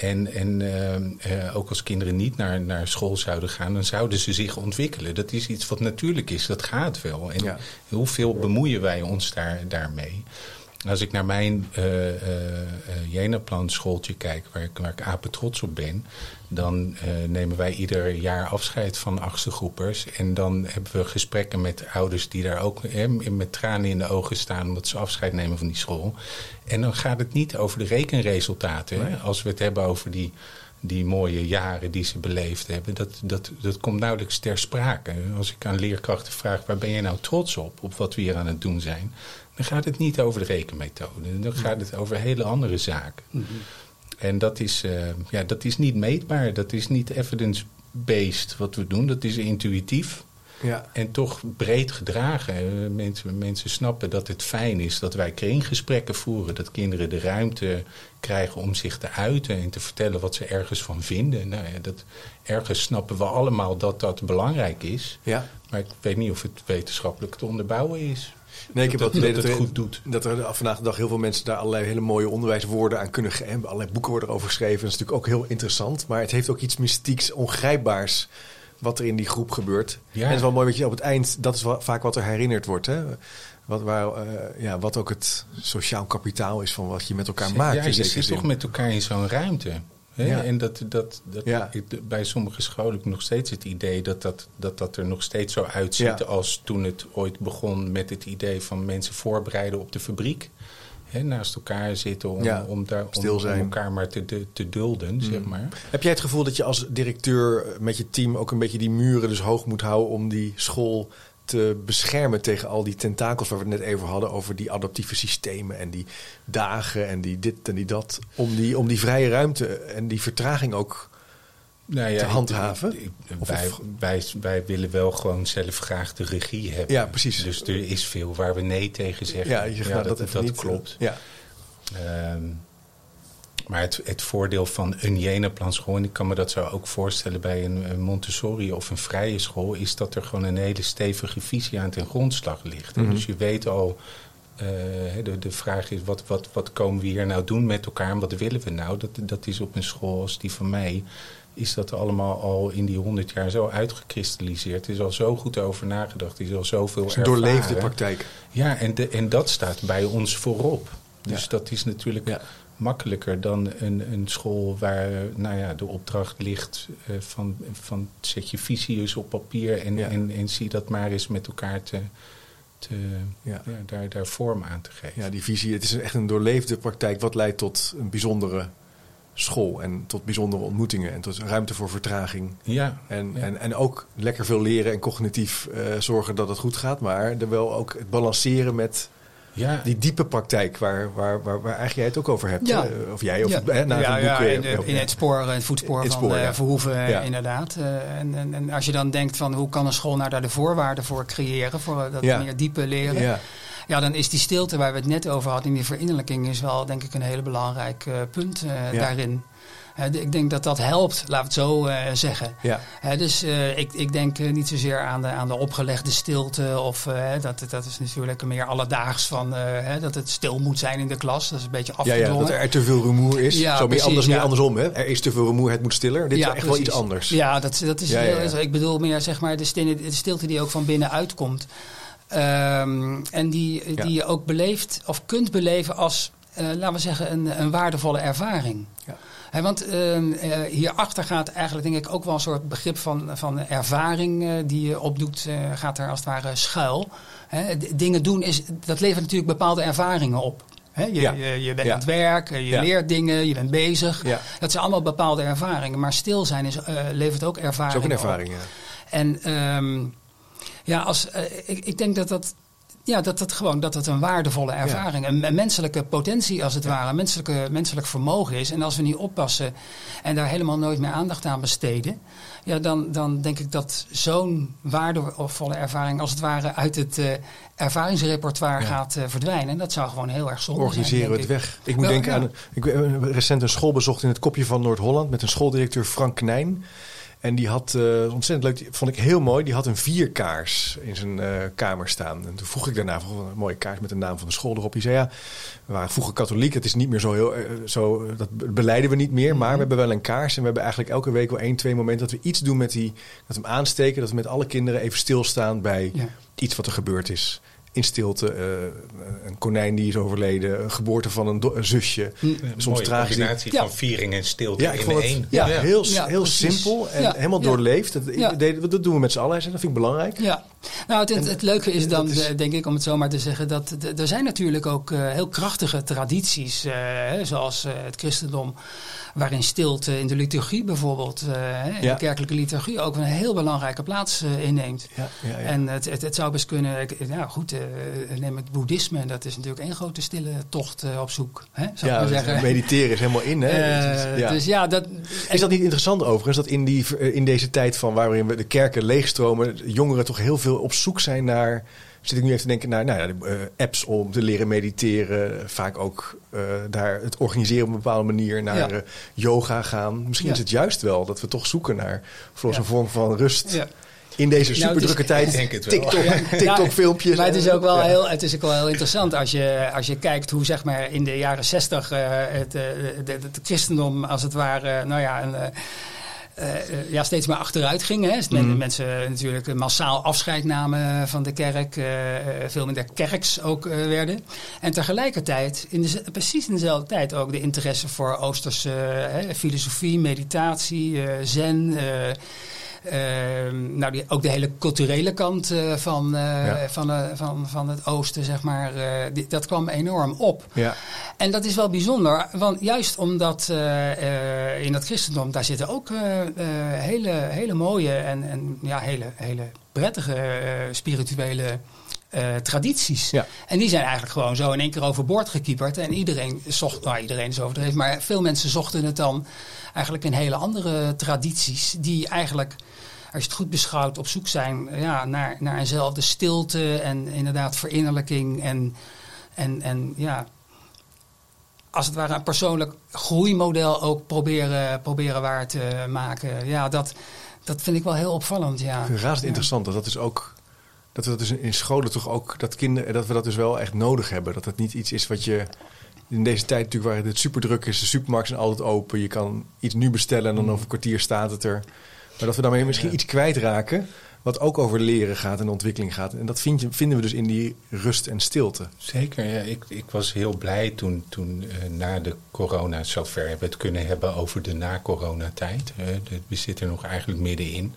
En, en uh, uh, ook als kinderen niet naar, naar school zouden gaan, dan zouden ze zich ontwikkelen. Dat is iets wat natuurlijk is, dat gaat wel. En ja. hoeveel bemoeien wij ons daar, daarmee? Als ik naar mijn uh, Jenaplan schooltje kijk, waar ik, waar ik apen trots op ben, dan nemen wij ieder jaar afscheid van achtste groepers. En dan hebben we gesprekken met ouders die daar ook met tranen in de ogen staan omdat ze afscheid nemen van die school. En dan gaat het niet over de rekenresultaten. Als we het hebben over die, die mooie jaren die ze beleefd hebben. Dat, dat, dat komt nauwelijks ter sprake. Als ik aan leerkrachten vraag, waar ben je nou trots op? Op wat we hier aan het doen zijn. Dan gaat het niet over de rekenmethode. Dan gaat het over hele andere zaken. Mm -hmm. En dat is, uh, ja, dat is niet meetbaar. Dat is niet evidence-based wat we doen. Dat is intuïtief. Ja. En toch breed gedragen. Mensen, mensen snappen dat het fijn is dat wij kringgesprekken voeren. Dat kinderen de ruimte krijgen om zich te uiten en te vertellen wat ze ergens van vinden. Nou ja, dat, ergens snappen we allemaal dat dat belangrijk is. Ja. Maar ik weet niet of het wetenschappelijk te onderbouwen is. Nee, ik heb dat, dat, dat, dat het er, goed doet. Dat er vandaag de dag heel veel mensen daar allerlei hele mooie onderwijswoorden aan kunnen geven. Allerlei boeken worden erover geschreven. Dat is natuurlijk ook heel interessant. Maar het heeft ook iets mystieks, ongrijpbaars wat er in die groep gebeurt. Ja. En het is wel mooi dat je op het eind, dat is vaak wat er herinnerd wordt. Hè? Wat, waar, uh, ja, wat ook het sociaal kapitaal is van wat je met elkaar maakt. Ja, je zit toch met elkaar in zo'n ruimte. Hè? Ja. En dat, dat, dat Ja. ik, bij sommige scholen heb ik nog steeds het idee dat dat, dat, dat er nog steeds zo uitziet Ja. als toen het ooit begon met het idee van mensen voorbereiden op de fabriek. hè, naast elkaar zitten om, om, daar, om, elkaar maar te, te, te dulden, zeg maar. Heb jij het gevoel dat je als directeur met je team ook een beetje die muren dus hoog moet houden om die school te beschermen tegen al die tentakels waar we het net even hadden over die adaptieve systemen en die dagen en die dit en die dat. Om die, om die vrije ruimte en die vertraging ook. Nou ja, te handhaven? ik- Of- wij, wij, wij willen wel gewoon zelf graag de regie hebben. Ja, precies. Dus er is veel waar we nee tegen zeggen. Ja, je zegt, nou, dat, niet. klopt. Ja, Ehm, maar het, het voordeel van een Jena-plan school, en ik kan me dat zo ook voorstellen bij een, een Montessori of een vrije school, is dat er gewoon een hele stevige visie aan ten grondslag ligt. Mhm. Dus je weet al, eh, de, de vraag is, wat, wat, wat komen we hier nou doen met elkaar en wat willen we nou? Dat, dat is op een school als die van mij, is dat allemaal al in die honderd jaar zo uitgekristalliseerd. Er is al zo goed over nagedacht, er is al zoveel het is een doorleefde praktijk. Ja, en, de, en dat staat bij ons voorop. Dus Ja. dat is natuurlijk Ja. Makkelijker dan een, een school waar nou ja, de opdracht ligt eh, van, van zet je visie eens op papier en, Ja. en, en zie dat maar eens met elkaar te, te, Ja. ja, daar, daar vorm aan te geven. Ja, die visie. Het is echt een doorleefde praktijk wat leidt tot een bijzondere school en tot bijzondere ontmoetingen en tot ruimte voor vertraging. Ja, En, Ja. en, en ook lekker veel leren en cognitief eh, zorgen dat het goed gaat. Maar er wel ook het balanceren met ja. die diepe praktijk waar, waar, waar, waar eigenlijk jij het ook over hebt. Ja. Of jij, of Ja. eh, na ja, het ja, boek. in, de- ja. in het spoor, in het voetspoor In het van spoor, eh, ja. Verhoeven, eh, Ja. inderdaad. Eh, en, en, en als je dan denkt van hoe kan een school nou daar de voorwaarden voor creëren, voor dat Ja. meer diepe leren. Ja. Ja, dan is die stilte waar we het net over hadden, in die verinnerlijking, is wel denk ik een hele belangrijk eh, punt eh, Ja. daarin. Eh, ik denk dat dat helpt, laat het zo eh, zeggen. Ja. Hè, dus eh, ik, ik denk eh, niet zozeer aan de, aan de opgelegde stilte. Of eh, dat, dat is natuurlijk meer alledaags van eh, dat het stil moet zijn in de klas. Dat is een beetje afgedwongen. ja, dat er te veel rumoer is. Ja, Zo meer anders, meer ja. andersom. Hè? Er is te veel rumoer, het moet stiller. Dit is echt wel iets anders. Ja, dat, dat is heel-. Ik bedoel meer zeg maar de stilte, de stilte die ook van binnenuit komt. Ehm, en die, die je ook beleeft of kunt beleven als, eh, laten we zeggen, een, een waardevolle ervaring. Want eh, hierachter gaat eigenlijk denk ik ook wel een soort begrip van, van ervaring eh, die je opdoet, eh, gaat daar als het ware schuil. Hè, dingen doen, is, dat levert natuurlijk bepaalde ervaringen op. Hè, je, Ja. je, je bent Ja. aan het werk, je Ja. leert dingen, je bent bezig. Dat zijn allemaal bepaalde ervaringen. Maar stil zijn is, levert ook Dat is ervaringen ook een op. ervaring, ja. En ehm, ja, als, ik, ik denk dat dat, ja, dat, dat gewoon dat het een waardevolle ervaring, een, een menselijke potentie als het ware, een menselijke, menselijk vermogen is. En als we niet oppassen en daar helemaal nooit meer aandacht aan besteden, ja, dan, dan denk ik dat zo'n waardevolle ervaring als het ware uit het eh, ervaringsrepertoire Ja. gaat eh, verdwijnen. En dat zou gewoon heel erg zonde zijn. Organiseren het ik. weg. Ik moet Wel, denken ja. aan. Ik heb recent een school bezocht in het kopje van Noord-Holland met een schooldirecteur Frank Knijn. En die had, eh, ontzettend leuk, vond ik heel mooi, die had een vierkaars in zijn eh, kamer staan. En toen vroeg ik daarna, van, een mooie kaars met de naam van de school erop. Die zei ja, we waren vroeger katholiek, het is niet meer zo heel, eh, zo, dat beleiden we niet meer. Maar we hebben wel een kaars en we hebben eigenlijk elke week wel één, twee momenten dat we iets doen met die, dat we hem aansteken. Dat we met alle kinderen even stilstaan bij Ja. iets wat er gebeurd is. In stilte, eh, een konijn die is overleden, een geboorte van een, zusje. Een Soms mooie tragisch. combinatie Ja. van viering en stilte Ja, ik in vond het één. ja, heel, Ja, heel simpel en Ja, helemaal ja. doorleefd. Dat, dat doen we met z'n allen. Zei, Dat vind ik belangrijk. Ja, nou het, het, het leuke is dan, is- eh, denk ik, om het zo maar te zeggen, dat er zijn natuurlijk ook eh, heel krachtige tradities, eh, hè, zoals eh, het christendom, waarin stilte in de liturgie bijvoorbeeld, eh, in Ja. de kerkelijke liturgie ook een heel belangrijke plaats eh, inneemt. Ja, ja, ja. En het, het, het zou best kunnen, ik- nou goed, eh, neem het boeddhisme, dat is natuurlijk één grote stille tocht op zoek, hè, zou ja, ik maar zeggen. mediteren is helemaal in. Hè? Dus ja, dat, Is dat niet interessant overigens, dat in, die, in deze tijd van waarin we de kerken leegstromen, jongeren toch heel veel op zoek zijn naar, zit ik nu even te denken naar nou ja, de, eh, apps om te leren mediteren, vaak ook eh, daar het organiseren op een bepaalde manier, naar Ja. eh, yoga gaan. Misschien Ja. is het juist wel dat we toch zoeken naar zo'n vorm van rust. ja. In deze Nou, superdrukke is- tijd. Ik denk het wel. TikTok, TikTok-filmpjes. Maar het is ook wel, heel, het is ook wel heel interessant als je, als je kijkt hoe zeg maar, in de jaren zestig het, het christendom als het ware nou ja, een, eh, eh, ja, steeds maar achteruit ging. Hè. Men- Mhm. Mensen natuurlijk massaal afscheid namen van de kerk. eh, veel minder kerks ook werden. En tegelijkertijd, in de, precies in dezelfde tijd ook de interesse voor Oosterse filosofie, meditatie, zen... eh, Ehm, nou, die, ook de hele culturele kant eh, van, eh, Ja. van, eh, van, van het oosten, zeg maar, die- dat kwam enorm op. Ja. En dat is wel bijzonder, want juist omdat in dat christendom, daar zitten ook hele, hele mooie en, en ja, hele, hele prettige spirituele tradities. Ja. En die zijn eigenlijk gewoon zo in één keer overboord gekieperd. En iedereen zocht, nou iedereen is overdreven, maar veel mensen zochten het dan eigenlijk in hele andere tradities, die eigenlijk, als je het goed beschouwt, op zoek zijn ja, naar, naar eenzelfde stilte en inderdaad verinnerlijking en, en, en ja, als het ware een persoonlijk groeimodel ook proberen, proberen waar te maken. Ja, dat, dat vind ik wel heel opvallend. Ja. Ik vind het razend interessant dat dat dus ook. Dat we dat dus in scholen toch ook. Dat, kinderen, dat we dat dus wel echt nodig hebben. Dat het niet iets is wat je. In deze tijd natuurlijk waar het super druk is. De supermarkten zijn altijd open. Je kan iets nu bestellen en dan over een kwartier staat het er. Maar dat we daarmee misschien iets kwijtraken. Wat ook over leren gaat en ontwikkeling gaat. En dat vind je, vinden we dus in die rust en stilte. Zeker, ja. ik, ik was heel blij toen, toen eh, na de corona zover hebben we het kunnen hebben over de na-coronatijd. Eh, we zitten er nog eigenlijk middenin.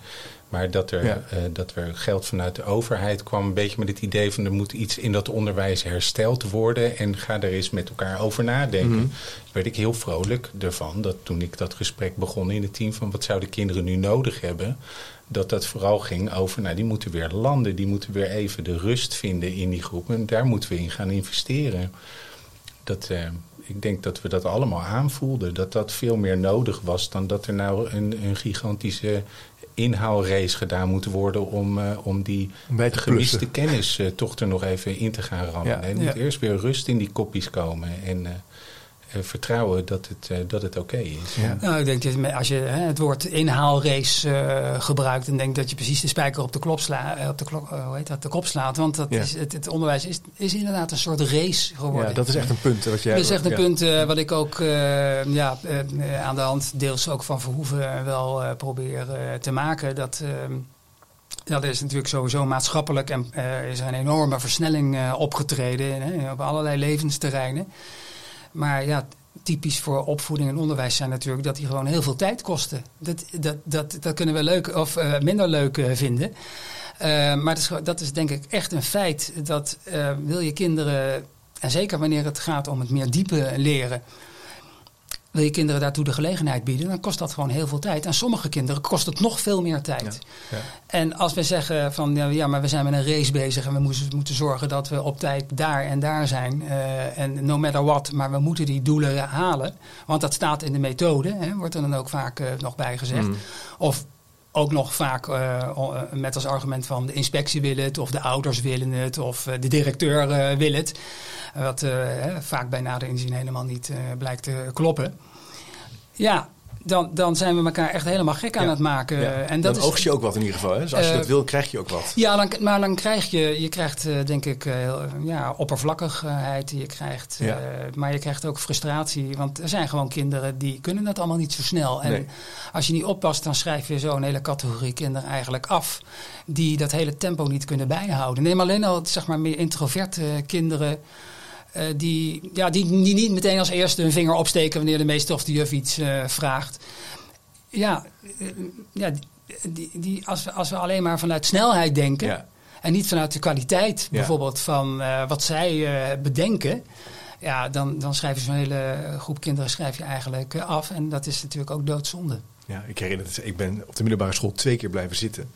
Maar dat er, Ja. eh, dat er geld vanuit de overheid kwam, een beetje met het idee van er moet iets in dat onderwijs hersteld worden. En ga er eens met elkaar over nadenken. Mhm. werd ik heel vrolijk ervan dat toen ik dat gesprek begon in het team van wat zouden kinderen nu nodig hebben. Dat dat vooral ging over, nou die moeten weer landen, die moeten weer even de rust vinden in die groep. En daar moeten we in gaan investeren. Dat, eh, ik denk dat we dat allemaal aanvoelden. Dat dat veel meer nodig was dan dat er nou een, een gigantische inhaalrace gedaan moet worden om, eh, om die gemiste kennis eh, toch er nog even in te gaan rammen. Ja. Nee, er moet Ja. eerst weer rust in die kopjes komen en eh, vertrouwen dat het, eh, dat het oké is. Ja. Nou, ik denk dat als je hè, het woord inhaalrace eh, gebruikt, dan denk dat je precies de spijker op de, klop sla, eh, op de, klok, eh, hoe heet dat, de kop slaat. Want dat Ja. is, het, het onderwijs is, is inderdaad een soort race geworden. Ja, dat is echt een punt. Wat jij, dat is echt een ja. punt eh, wat ik ook eh, ja, eh, aan de hand deels ook van Verhoeven wel eh, probeer eh, te maken. Dat, eh, ja, er is natuurlijk sowieso maatschappelijk en eh, is er een enorme versnelling eh, opgetreden hè, op allerlei levensterreinen. Maar ja, typisch voor opvoeding en onderwijs zijn natuurlijk dat die gewoon heel veel tijd kosten. Dat, dat, dat, dat kunnen we leuk of eh, minder leuk eh, vinden. Eh, maar dat is, dat is denk ik echt een feit. Dat wil je kinderen, en zeker wanneer het gaat om het meer diepe leren, wil je kinderen daartoe de gelegenheid bieden, dan kost dat gewoon heel veel tijd. En sommige kinderen kost het nog veel meer tijd. Ja. En als we zeggen van ja, maar we zijn met een race bezig en we moeten, moeten zorgen dat we op tijd daar en daar zijn. eh, en no matter what, maar we moeten die doelen halen. Want dat staat in de methode, hè, wordt er dan ook vaak eh, nog bij gezegd. Mm. Of ook nog vaak eh, met als argument van de inspectie wil het, of de ouders willen het, of de directeur wil het. Wat eh, vaak bij nader inzien helemaal niet blijkt te kloppen. Ja, dan, dan zijn we elkaar echt helemaal gek aan het maken. Ja. En dat dan oogst je ook wat in ieder geval. Hè? Dus als je Eh, dat wil, krijg je ook wat. ja, dan, maar dan krijg je, je krijgt eh, denk ik eh, heel, ja, oppervlakkigheid. Je krijgt, maar je krijgt ook frustratie. Want er zijn gewoon kinderen die kunnen dat allemaal niet zo snel. En Nee. als je niet oppast, dan schrijf je zo'n hele categorie kinderen eigenlijk af. Die dat hele tempo niet kunnen bijhouden. Neem alleen al zeg maar, meer introverte kinderen. Eh, die, ja, die, die niet meteen als eerste hun vinger opsteken wanneer de meester of de juf iets eh, vraagt. Ja, eh, ja die, die, als, we, als we alleen maar vanuit snelheid denken. Ja. En niet vanuit de kwaliteit Ja. bijvoorbeeld van wat zij bedenken. Ja, dan, dan schrijf je zo'n hele groep kinderen schrijf je eigenlijk af. En dat is natuurlijk ook doodzonde. Ja, ik herinner het. Ik ben op de middelbare school twee keer blijven zitten.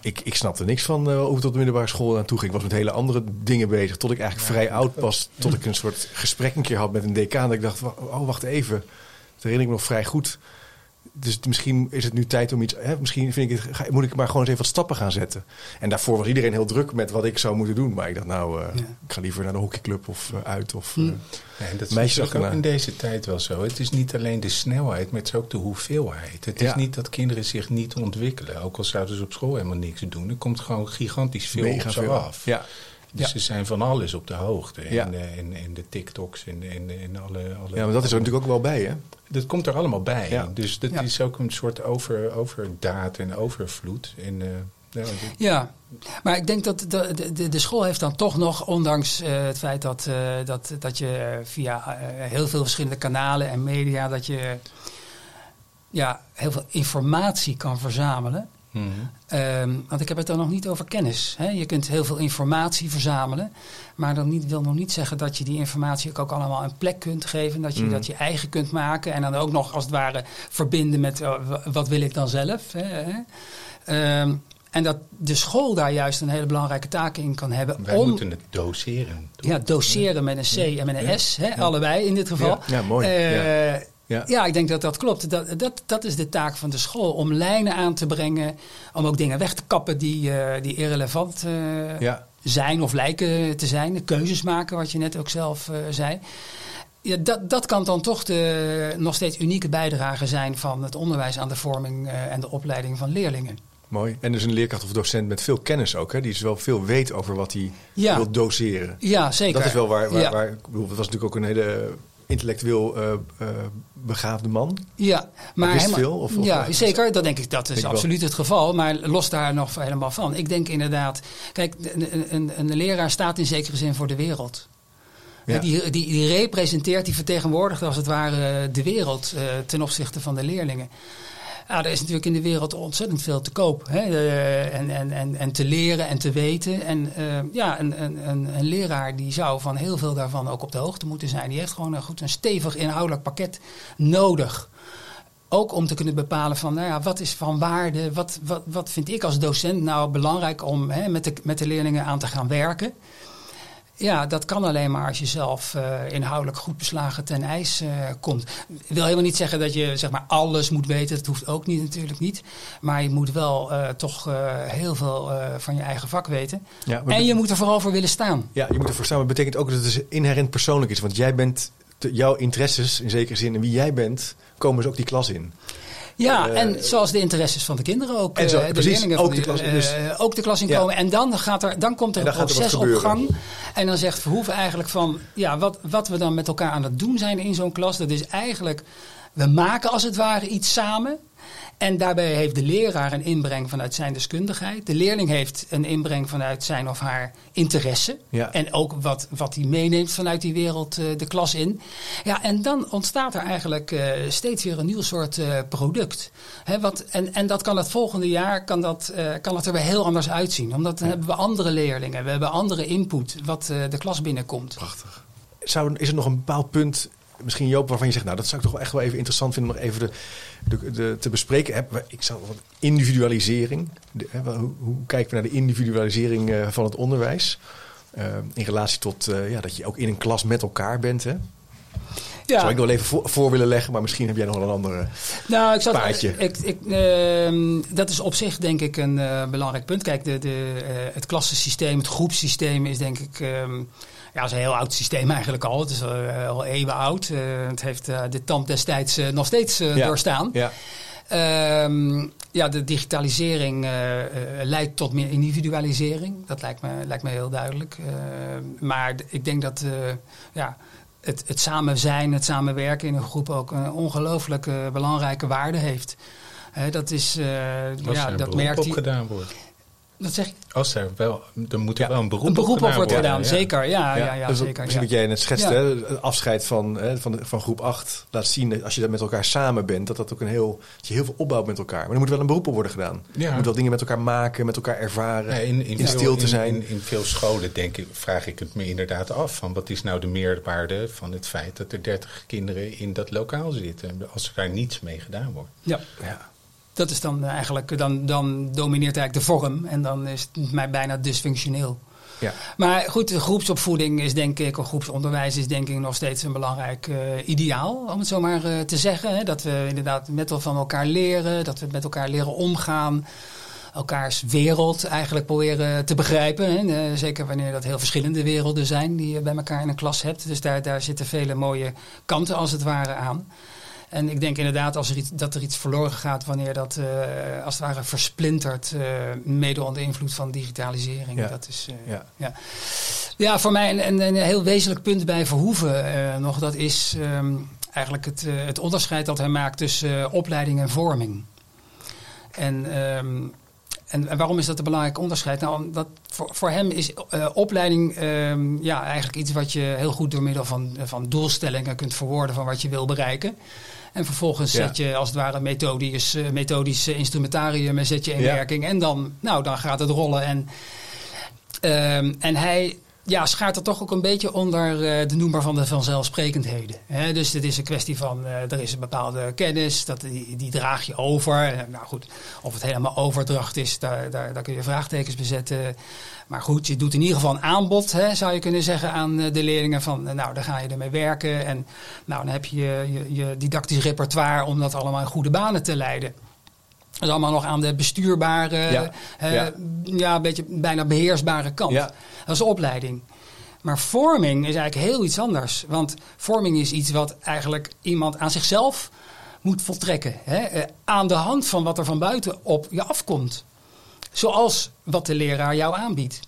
Ik, ik snapte niks van eh, hoe het op de middelbare school aan toe ging. Ik was met hele andere dingen bezig. Tot ik eigenlijk vrij oud was. Tot ik een soort gesprek een keer had met een decaan. Dat ik dacht, oh wacht even. Dat herinner ik me nog vrij goed. Dus misschien is het nu tijd om iets. Hè, misschien vind ik het, ga- moet ik maar gewoon eens even wat stappen gaan zetten. En daarvoor was iedereen heel druk met wat ik zou moeten doen. Maar ik dacht, nou, eh, Ja. ik ga liever naar de hockeyclub of eh, uit. Of, Hm. eh, dat is ook in deze tijd wel zo. Het is niet alleen de snelheid, maar het is ook de hoeveelheid. Het is niet dat kinderen zich niet ontwikkelen. Ook al zouden ze op school helemaal niks doen. Er komt gewoon gigantisch veel mega op ze veel. af. Ja. Dus Ja. ze zijn van alles op de hoogte. Ja. En, en, en de TikToks en, en, en alle, alle... ja, maar dat is er natuurlijk ook wel bij, hè? Dat komt er allemaal bij. Ja. Dus dat Ja. is ook een soort over, overdaad en overvloed. En, eh, ja, dit- Ja, maar ik denk dat de, de, de school heeft dan toch nog, ondanks eh, het feit dat, eh, dat, dat je via heel veel verschillende kanalen en media, dat je ja, heel veel informatie kan verzamelen. Mhm. Ehm, want ik heb het dan nog niet over kennis. Hè. Je kunt heel veel informatie verzamelen. Maar dat niet, wil nog niet zeggen dat je die informatie ook allemaal een plek kunt geven. Dat je Mhm. dat je eigen kunt maken. En dan ook nog als het ware verbinden met uh, w- wat wil ik dan zelf. Hè. Ehm, en dat de school daar juist een hele belangrijke taak in kan hebben. Wij om moeten het doseren. ja, doseren met een C en met een. S. Hè, Allebei in dit geval. Ja, mooi. Eh, Ja. Ja. ik denk dat dat klopt. Dat, dat, dat is de taak van de school. Om lijnen aan te brengen. Om ook dingen weg te kappen die, eh, die irrelevant eh, Ja. zijn of lijken te zijn. De keuzes maken, wat je net ook zelf eh, zei. Ja, dat, dat kan dan toch de nog steeds unieke bijdrage zijn van het onderwijs aan de vorming en de opleiding van leerlingen. Mooi. En dus een leerkracht of docent met veel kennis ook, hè? die dus wel veel weet over wat hij Ja. wil doseren. Ja, zeker. Dat is wel waar, waar, Ja. waar ik bedoel, het was natuurlijk ook een hele intellectueel eh, begaafde man. Ja, maar wist helemaal- veel, of- of- ja, zeker. Dat denk ik. Dat is absoluut het geval. Maar los daar nog helemaal van. Ik denk inderdaad. Kijk, een, een, een leraar staat in zekere zin voor de wereld. Ja. Die, die, die representeert, die vertegenwoordigt als het ware de wereld eh, ten opzichte van de leerlingen. Ja, er is natuurlijk in de wereld ontzettend veel te koop. Hè? En, en, en, en te leren en te weten. En eh, ja, een, een, een, een leraar die zou van heel veel daarvan ook op de hoogte moeten zijn. Die heeft gewoon een goed een stevig inhoudelijk pakket nodig. Ook om te kunnen bepalen van, nou ja, wat is van waarde? Wat, wat, wat vind ik als docent nou belangrijk om hè, met, de, met de leerlingen aan te gaan werken? Ja, dat kan alleen maar als je zelf eh, inhoudelijk goed beslagen ten ijs eh, komt. Ik wil helemaal niet zeggen dat je zeg maar, alles moet weten. Dat hoeft ook niet, natuurlijk niet. Maar je moet wel eh, toch heel veel van je eigen vak weten. Ja, En je moet er vooral voor willen staan. Ja, je moet ervoor staan. Maar het betekent ook dat het dus inherent persoonlijk is. Want jij bent, te- jouw interesses in zekere zin en wie jij bent, komen dus ook die klas in. Ja, Eh, en zoals de interesses van de kinderen ook. En zo, de precies, leerlingen ook de klas dus- ook de klas in Ja. komen. En dan, gaat er, dan komt er En een er proces op gang. En dan zegt Verhoeven eigenlijk van... Ja, wat, wat we dan met elkaar aan het doen zijn in zo'n klas... dat is eigenlijk... We maken als het ware iets samen... En daarbij heeft de leraar een inbreng vanuit zijn deskundigheid. De leerling heeft een inbreng vanuit zijn of haar interesse. Ja. En ook wat, wat hij meeneemt vanuit die wereld eh, de klas in. Ja, en dan ontstaat er eigenlijk eh, steeds weer een nieuw soort eh, product. Hè, wat, en, en dat kan het volgende jaar kan dat, kan het er weer heel anders uitzien. Omdat dan hebben we andere leerlingen, we hebben andere input wat de klas binnenkomt. Prachtig. Zou, is er nog een bepaald punt, misschien Joop, waarvan je zegt... nou, dat zou ik toch wel echt wel even interessant vinden om nog even de, de, de- te bespreken. Ik zou wat individualisering. De, hè, hoe, hoe kijken we naar de individualisering eh, van het onderwijs? Eh, in relatie tot eh, ja, dat je ook in een klas met elkaar bent. Hè? Zou ik wel even voor, voor willen leggen, maar misschien heb jij nog wel een andere... Nou, ik zat, paadje. Ik, ik, ehm, dat is op zich denk ik een belangrijk punt. Kijk, de, de, het klassensysteem, het groepssysteem is denk ik... ehm, ja, is een heel oud systeem eigenlijk al. Het is eh, al eeuwen oud. Eh, het heeft eh, de tand destijds eh, nog steeds eh, Ja. doorstaan. Ja, Ehm, ja, de digitalisering eh, eh, leidt tot meer individualisering. Dat lijkt me, lijkt me heel duidelijk. Eh, maar ik denk dat eh, ja, het, het samen zijn, het samenwerken in een groep ook een ongelooflijk eh, belangrijke waarde heeft. Hè, dat is, eh, Als ja, er dat merkt op hij. gedaan wordt. Dat zeg ik. Als er wel, er moet er Ja, wel een beroep, Een beroep op wordt worden, gedaan, ja. zeker. Ja, ja, ja, dus zeker. Misschien ja. wat jij net schetste, Ja. hè, het afscheid van, hè, van, de- van groep 8 laat zien dat als je dat met elkaar samen bent, dat dat ook een heel, dat je heel veel opbouwt met elkaar. Maar er moet wel een beroep op worden gedaan. Ja. Je moet wel dingen met elkaar maken, met elkaar ervaren, Ja, in, in, veel- stil te in- zijn. In, in veel scholen denk ik, vraag ik het me inderdaad af. Van wat is nou de meerwaarde van het feit dat er 30 kinderen in dat lokaal zitten. Als er daar niets mee gedaan wordt. Ja. Dat is dan eigenlijk, dan, dan domineert eigenlijk de vorm en dan is het mij bijna dysfunctioneel. Ja. Maar goed, groepsopvoeding is denk ik, of groepsonderwijs is denk ik nog steeds een belangrijk eh, ideaal, om het zo maar eh, te zeggen. Hè. Dat we inderdaad met van elkaar leren, dat we met elkaar leren omgaan. Elkaars wereld eigenlijk proberen te begrijpen. Hè. Eh, zeker wanneer dat heel verschillende werelden zijn die je bij elkaar in een klas hebt. Dus daar, daar zitten vele mooie kanten als het ware aan. En ik denk inderdaad als er iets, dat er iets verloren gaat wanneer dat eh, als het ware versplintert, eh, mede onder invloed van digitalisering. Ja. Dat is, eh, Ja. ja. ja, voor mij een, een, heel wezenlijk punt bij Verhoeven nog, dat is ehm, eigenlijk het, het onderscheid dat hij maakt tussen opleiding en vorming. En, ehm, en, en waarom is dat een belangrijk onderscheid? Nou, omdat voor, voor hem is opleiding ehm, ja, eigenlijk iets wat je heel goed door middel van, van doelstellingen kunt verwoorden van wat je wil bereiken. En vervolgens Ja. zet je als het ware methodisch, eh, methodisch eh, instrumentarium en zet je in werking. En dan, nou, dan gaat het rollen. En, ehm, en hij ja, schaart er toch ook een beetje onder eh, de noemer van de vanzelfsprekendheden. Dus het is een kwestie van, eh, er is een bepaalde kennis, dat, die, die draag je over. Eh, nou goed, of het helemaal overdracht is, daar, daar, daar kun je vraagtekens bezetten. Maar goed, je doet in ieder geval een aanbod, hè, zou je kunnen zeggen, aan de leerlingen van, nou, daar ga je ermee werken. En nou, dan heb je, je, je didactisch repertoire om dat allemaal in goede banen te leiden. Dat is allemaal nog aan de bestuurbare, Ja, eh, ja. ja. een beetje bijna beheersbare kant. Ja. Dat is opleiding. Maar vorming is eigenlijk heel iets anders. Want vorming is iets wat eigenlijk iemand aan zichzelf moet voltrekken. Hè? Eh, Aan de hand van wat er van buiten op je afkomt. Zoals wat de leraar jou aanbiedt.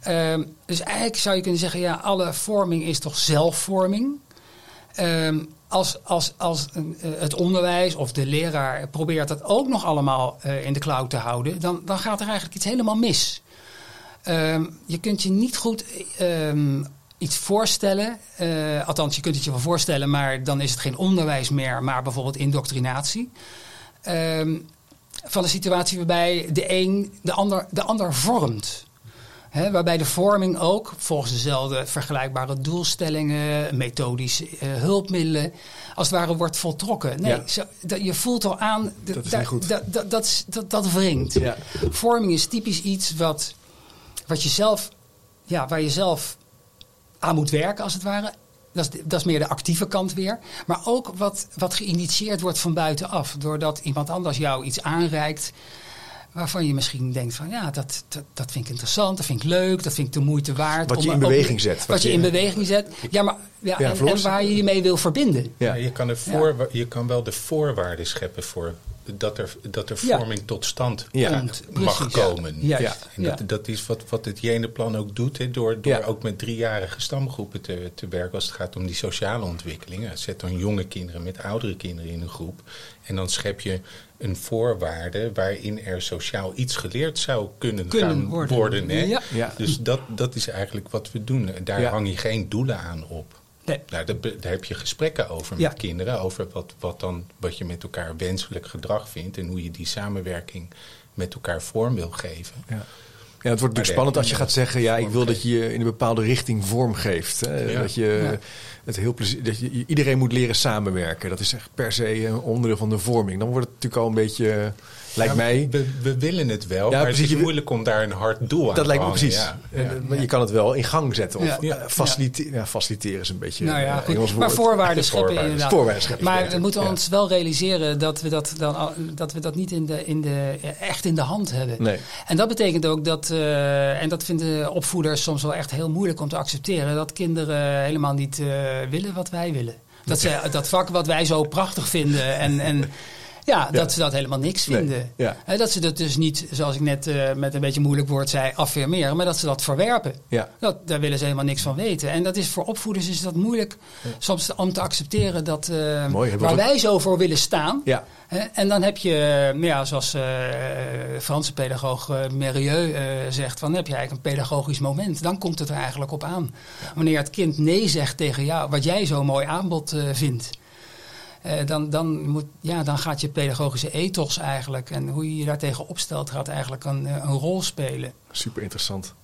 Ehm, dus eigenlijk zou je kunnen zeggen, ja, alle vorming is toch zelfvorming. Ehm, als als, als eh, het onderwijs of de leraar probeert dat ook nog allemaal eh, in de cloud te houden, dan, dan gaat er eigenlijk iets helemaal mis. Ehm, je kunt je niet goed ehm, iets voorstellen. eh, althans, je kunt het je wel voorstellen, maar dan is het geen onderwijs meer, maar bijvoorbeeld indoctrinatie. Ehm, van een situatie waarbij de een de ander, de ander vormt. Waarbij de vorming ook volgens dezelfde vergelijkbare doelstellingen, methodische eh, hulpmiddelen, als het ware wordt voltrokken. Nee, Ja. zo, dat, je voelt al aan, Dat is daar- niet goed. Dat, dat, dat, dat, wringt. Ja. Vorming is typisch iets wat, wat je zelf, ja, waar je zelf aan moet werken, als het ware. Dat is, dat is meer de actieve kant weer. Maar ook wat, wat geïnitieerd wordt van buitenaf. Doordat iemand anders jou iets aanreikt. Waarvan je misschien denkt van ja, dat, dat, dat vind ik interessant, dat vind ik leuk, dat vind ik de moeite waard. Wat je om- in om- beweging zet, Wat, wat je je- in beweging zet. Ja, maar ja, Ja, en, waar je je mee wil verbinden. Ja. Ja, je, kan er voor, je kan wel de voorwaarden scheppen voor dat er, dat er Ja. vorming tot stand Ja. Komt, mag precies. komen. Ja. Ja. En dat, Ja. dat is wat, wat het Jenenplan ook doet, door, door Ja. ook met driejarige stamgroepen te, te werken als het gaat om die sociale ontwikkelingen. Zet dan jonge kinderen met oudere kinderen in een groep. En dan schep je een voorwaarde waarin er sociaal iets geleerd zou kunnen, Kunnen gaan worden. worden. hè. Ja. Ja. Dus dat, dat is eigenlijk wat we doen. Daar Ja. hang je geen doelen aan op. Nee. Nou, daar, heb je gesprekken over Ja. met kinderen. Over wat, wat, dan, wat je met elkaar wenselijk gedrag vindt. En hoe je die samenwerking met elkaar vorm wil geven. Ja. Ja, het wordt natuurlijk spannend als je gaat zeggen: ja, ik wil dat vormgeven. je in een bepaalde richting vorm geeft. Hè? Ja. Dat je Ja. Het heel plezier, dat je iedereen moet leren samenwerken. Dat is echt per se een onderdeel van de vorming. Dan wordt het natuurlijk al een beetje, lijkt Ja, mij. We, we willen het wel, Ja, maar precies. het is moeilijk om daar een hard doel aan Dat te lijkt me precies. Ja. En, eh, Je kan het wel in gang zetten. Of Ja. eh, Ja. facilite- ja, faciliteren is een beetje Nou ja, eh, goed. Engels maar voorwaarden De scheppen voorwaarden. inderdaad. Voorwaarden scheppen, maar we moeten Ja. ons wel realiseren dat we dat, dan, dat, we dat niet in de, in de, echt in de hand hebben. Nee. En dat betekent ook dat, eh, en dat vinden opvoeders soms wel echt heel moeilijk om te accepteren, dat kinderen helemaal niet eh, willen wat wij willen. Dat ze dat vak wat wij zo prachtig vinden en, en ja, dat ze dat helemaal niks Nee, vinden. ja. Hè, dat ze dat dus niet, zoals ik net eh, met een beetje moeilijk woord zei, affirmeren, maar dat ze dat verwerpen. Ja. Dat, daar willen ze helemaal niks van weten. En dat is voor opvoeders is dat moeilijk soms om te accepteren dat eh, Mooi, waar wij zo voor willen staan. Ja. En dan heb je, eh, ja, zoals Franse pedagoog eh, Merieux zegt, van, dan heb je eigenlijk een pedagogisch moment. Dan komt het er eigenlijk op aan. Wanneer het kind nee zegt tegen jou, wat jij zo'n mooi aanbod vindt. Eh, dan, dan, moet, ja, dan gaat je pedagogische ethos eigenlijk en hoe je je daartegen opstelt, gaat eigenlijk een, eh, een rol spelen. Super interessant.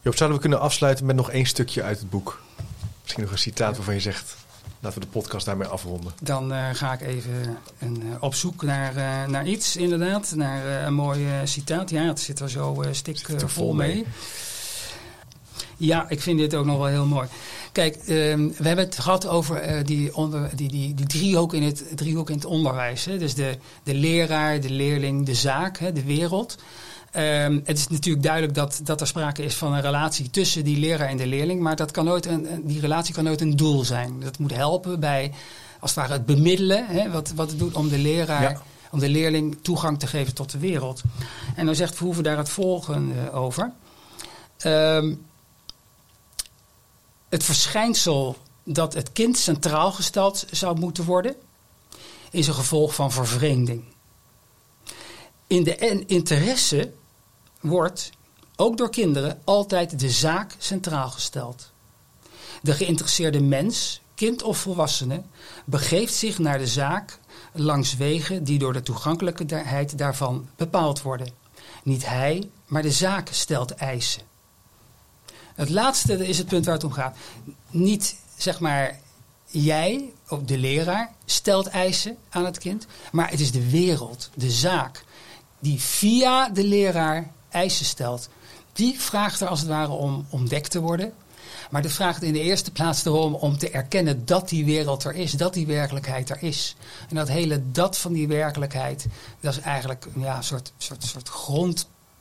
Joop, zouden we kunnen afsluiten met nog één stukje uit het boek? Misschien nog een citaat waarvan je zegt: laten we de podcast daarmee afronden. Dan eh, ga ik even een, op zoek naar, naar iets, inderdaad. Naar een mooi citaat. Ja, het zit er zo stik Zit er vol vol mee. mee. Ja, ik vind dit ook nog wel heel mooi. Kijk, ehm, we hebben het gehad over eh, die, onder, die, die, die driehoek, in het, driehoek in het onderwijs. Hè? Dus de, de leraar, de leerling, de zaak, hè? de wereld. Ehm, het is natuurlijk duidelijk dat, dat er sprake is van een relatie tussen die leraar en de leerling. Maar dat kan nooit een, die relatie kan nooit een doel zijn. Dat moet helpen bij, als het ware, het bemiddelen. Hè? Wat, wat het doet om de leraar, Ja. om de leerling toegang te geven tot de wereld. En dan zegt Verhoeven daar het volgende over. Ehm, het verschijnsel dat het kind centraal gesteld zou moeten worden, is een gevolg van vervreemding. In de interesse wordt, ook door kinderen, altijd de zaak centraal gesteld. De geïnteresseerde mens, kind of volwassene begeeft zich naar de zaak langs wegen die door de toegankelijkheid daarvan bepaald worden. Niet hij, maar de zaak stelt eisen. Het laatste is het punt waar het om gaat. Niet zeg maar jij, of de leraar, stelt eisen aan het kind, maar het is de wereld, de zaak, die via de leraar eisen stelt. Die vraagt er als het ware om ontdekt te worden. Maar de vraagt in de eerste plaats erom om te erkennen dat die wereld er is, dat die werkelijkheid er is. En dat hele dat van die werkelijkheid, dat is eigenlijk ja, een soort, soort, soort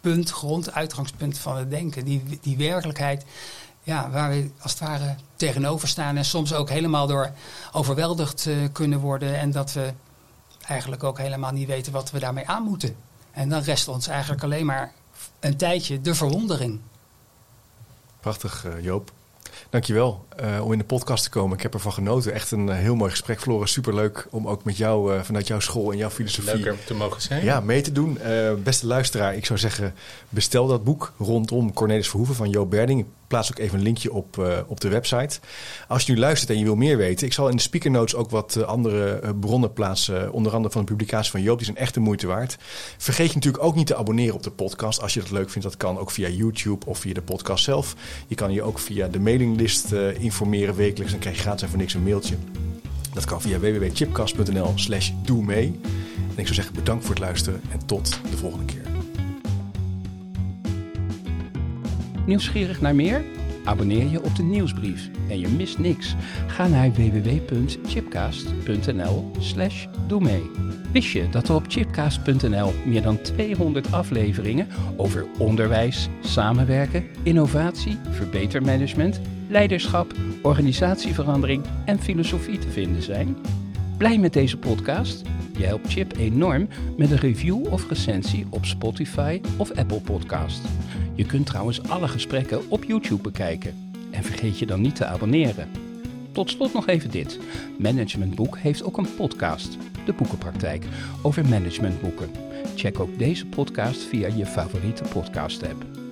grondpunt, gronduitgangspunt van het denken. Die, die werkelijkheid ja, waar we als het ware tegenover staan en soms ook helemaal door overweldigd uh, kunnen worden. En dat we eigenlijk ook helemaal niet weten wat we daarmee aan moeten. En dan rest ons eigenlijk alleen maar een tijdje de verwondering. Prachtig, uh, Joop. Dankjewel uh, om in de podcast te komen. Ik heb ervan genoten. Echt een uh, heel mooi gesprek, Floris. Superleuk om ook met jou, uh, vanuit jouw school en jouw filosofie... Leuk er te mogen zijn. Ja, mee te doen. beste luisteraar, ik zou zeggen, bestel dat boek rondom Cornelis Verhoeven van Joop Berding. Plaats ook even een linkje op, op de website. Als je nu luistert en je wil meer weten... ik zal in de speaker notes ook wat andere bronnen plaatsen. Onder andere van de publicatie van Joop. Die zijn echt de moeite waard. Vergeet je natuurlijk ook niet te abonneren op de podcast. Als je dat leuk vindt, dat kan ook via YouTube of via de podcast zelf. Je kan je ook via de mailinglist informeren wekelijks. Dan krijg je gratis voor niks een mailtje. Dat kan via www.chipcast.nl slash doe mee. En ik zou zeggen bedankt voor het luisteren en tot de volgende keer. Nieuwsgierig naar meer? Abonneer je op de nieuwsbrief en je mist niks. Ga naar www.chipcast.nl slash doe mee. Wist je dat er op chipcast.nl meer dan 200 afleveringen over onderwijs, samenwerken, innovatie, verbetermanagement, leiderschap, organisatieverandering en filosofie te vinden zijn? Blij met deze podcast? Je helpt Chip enorm met een review of recensie op Spotify of Apple Podcast. Je kunt trouwens alle gesprekken op YouTube bekijken. En vergeet je dan niet te abonneren. Tot slot nog even dit. Managementboek heeft ook een podcast, De Boekenpraktijk, over managementboeken. Check ook deze podcast via je favoriete podcast app.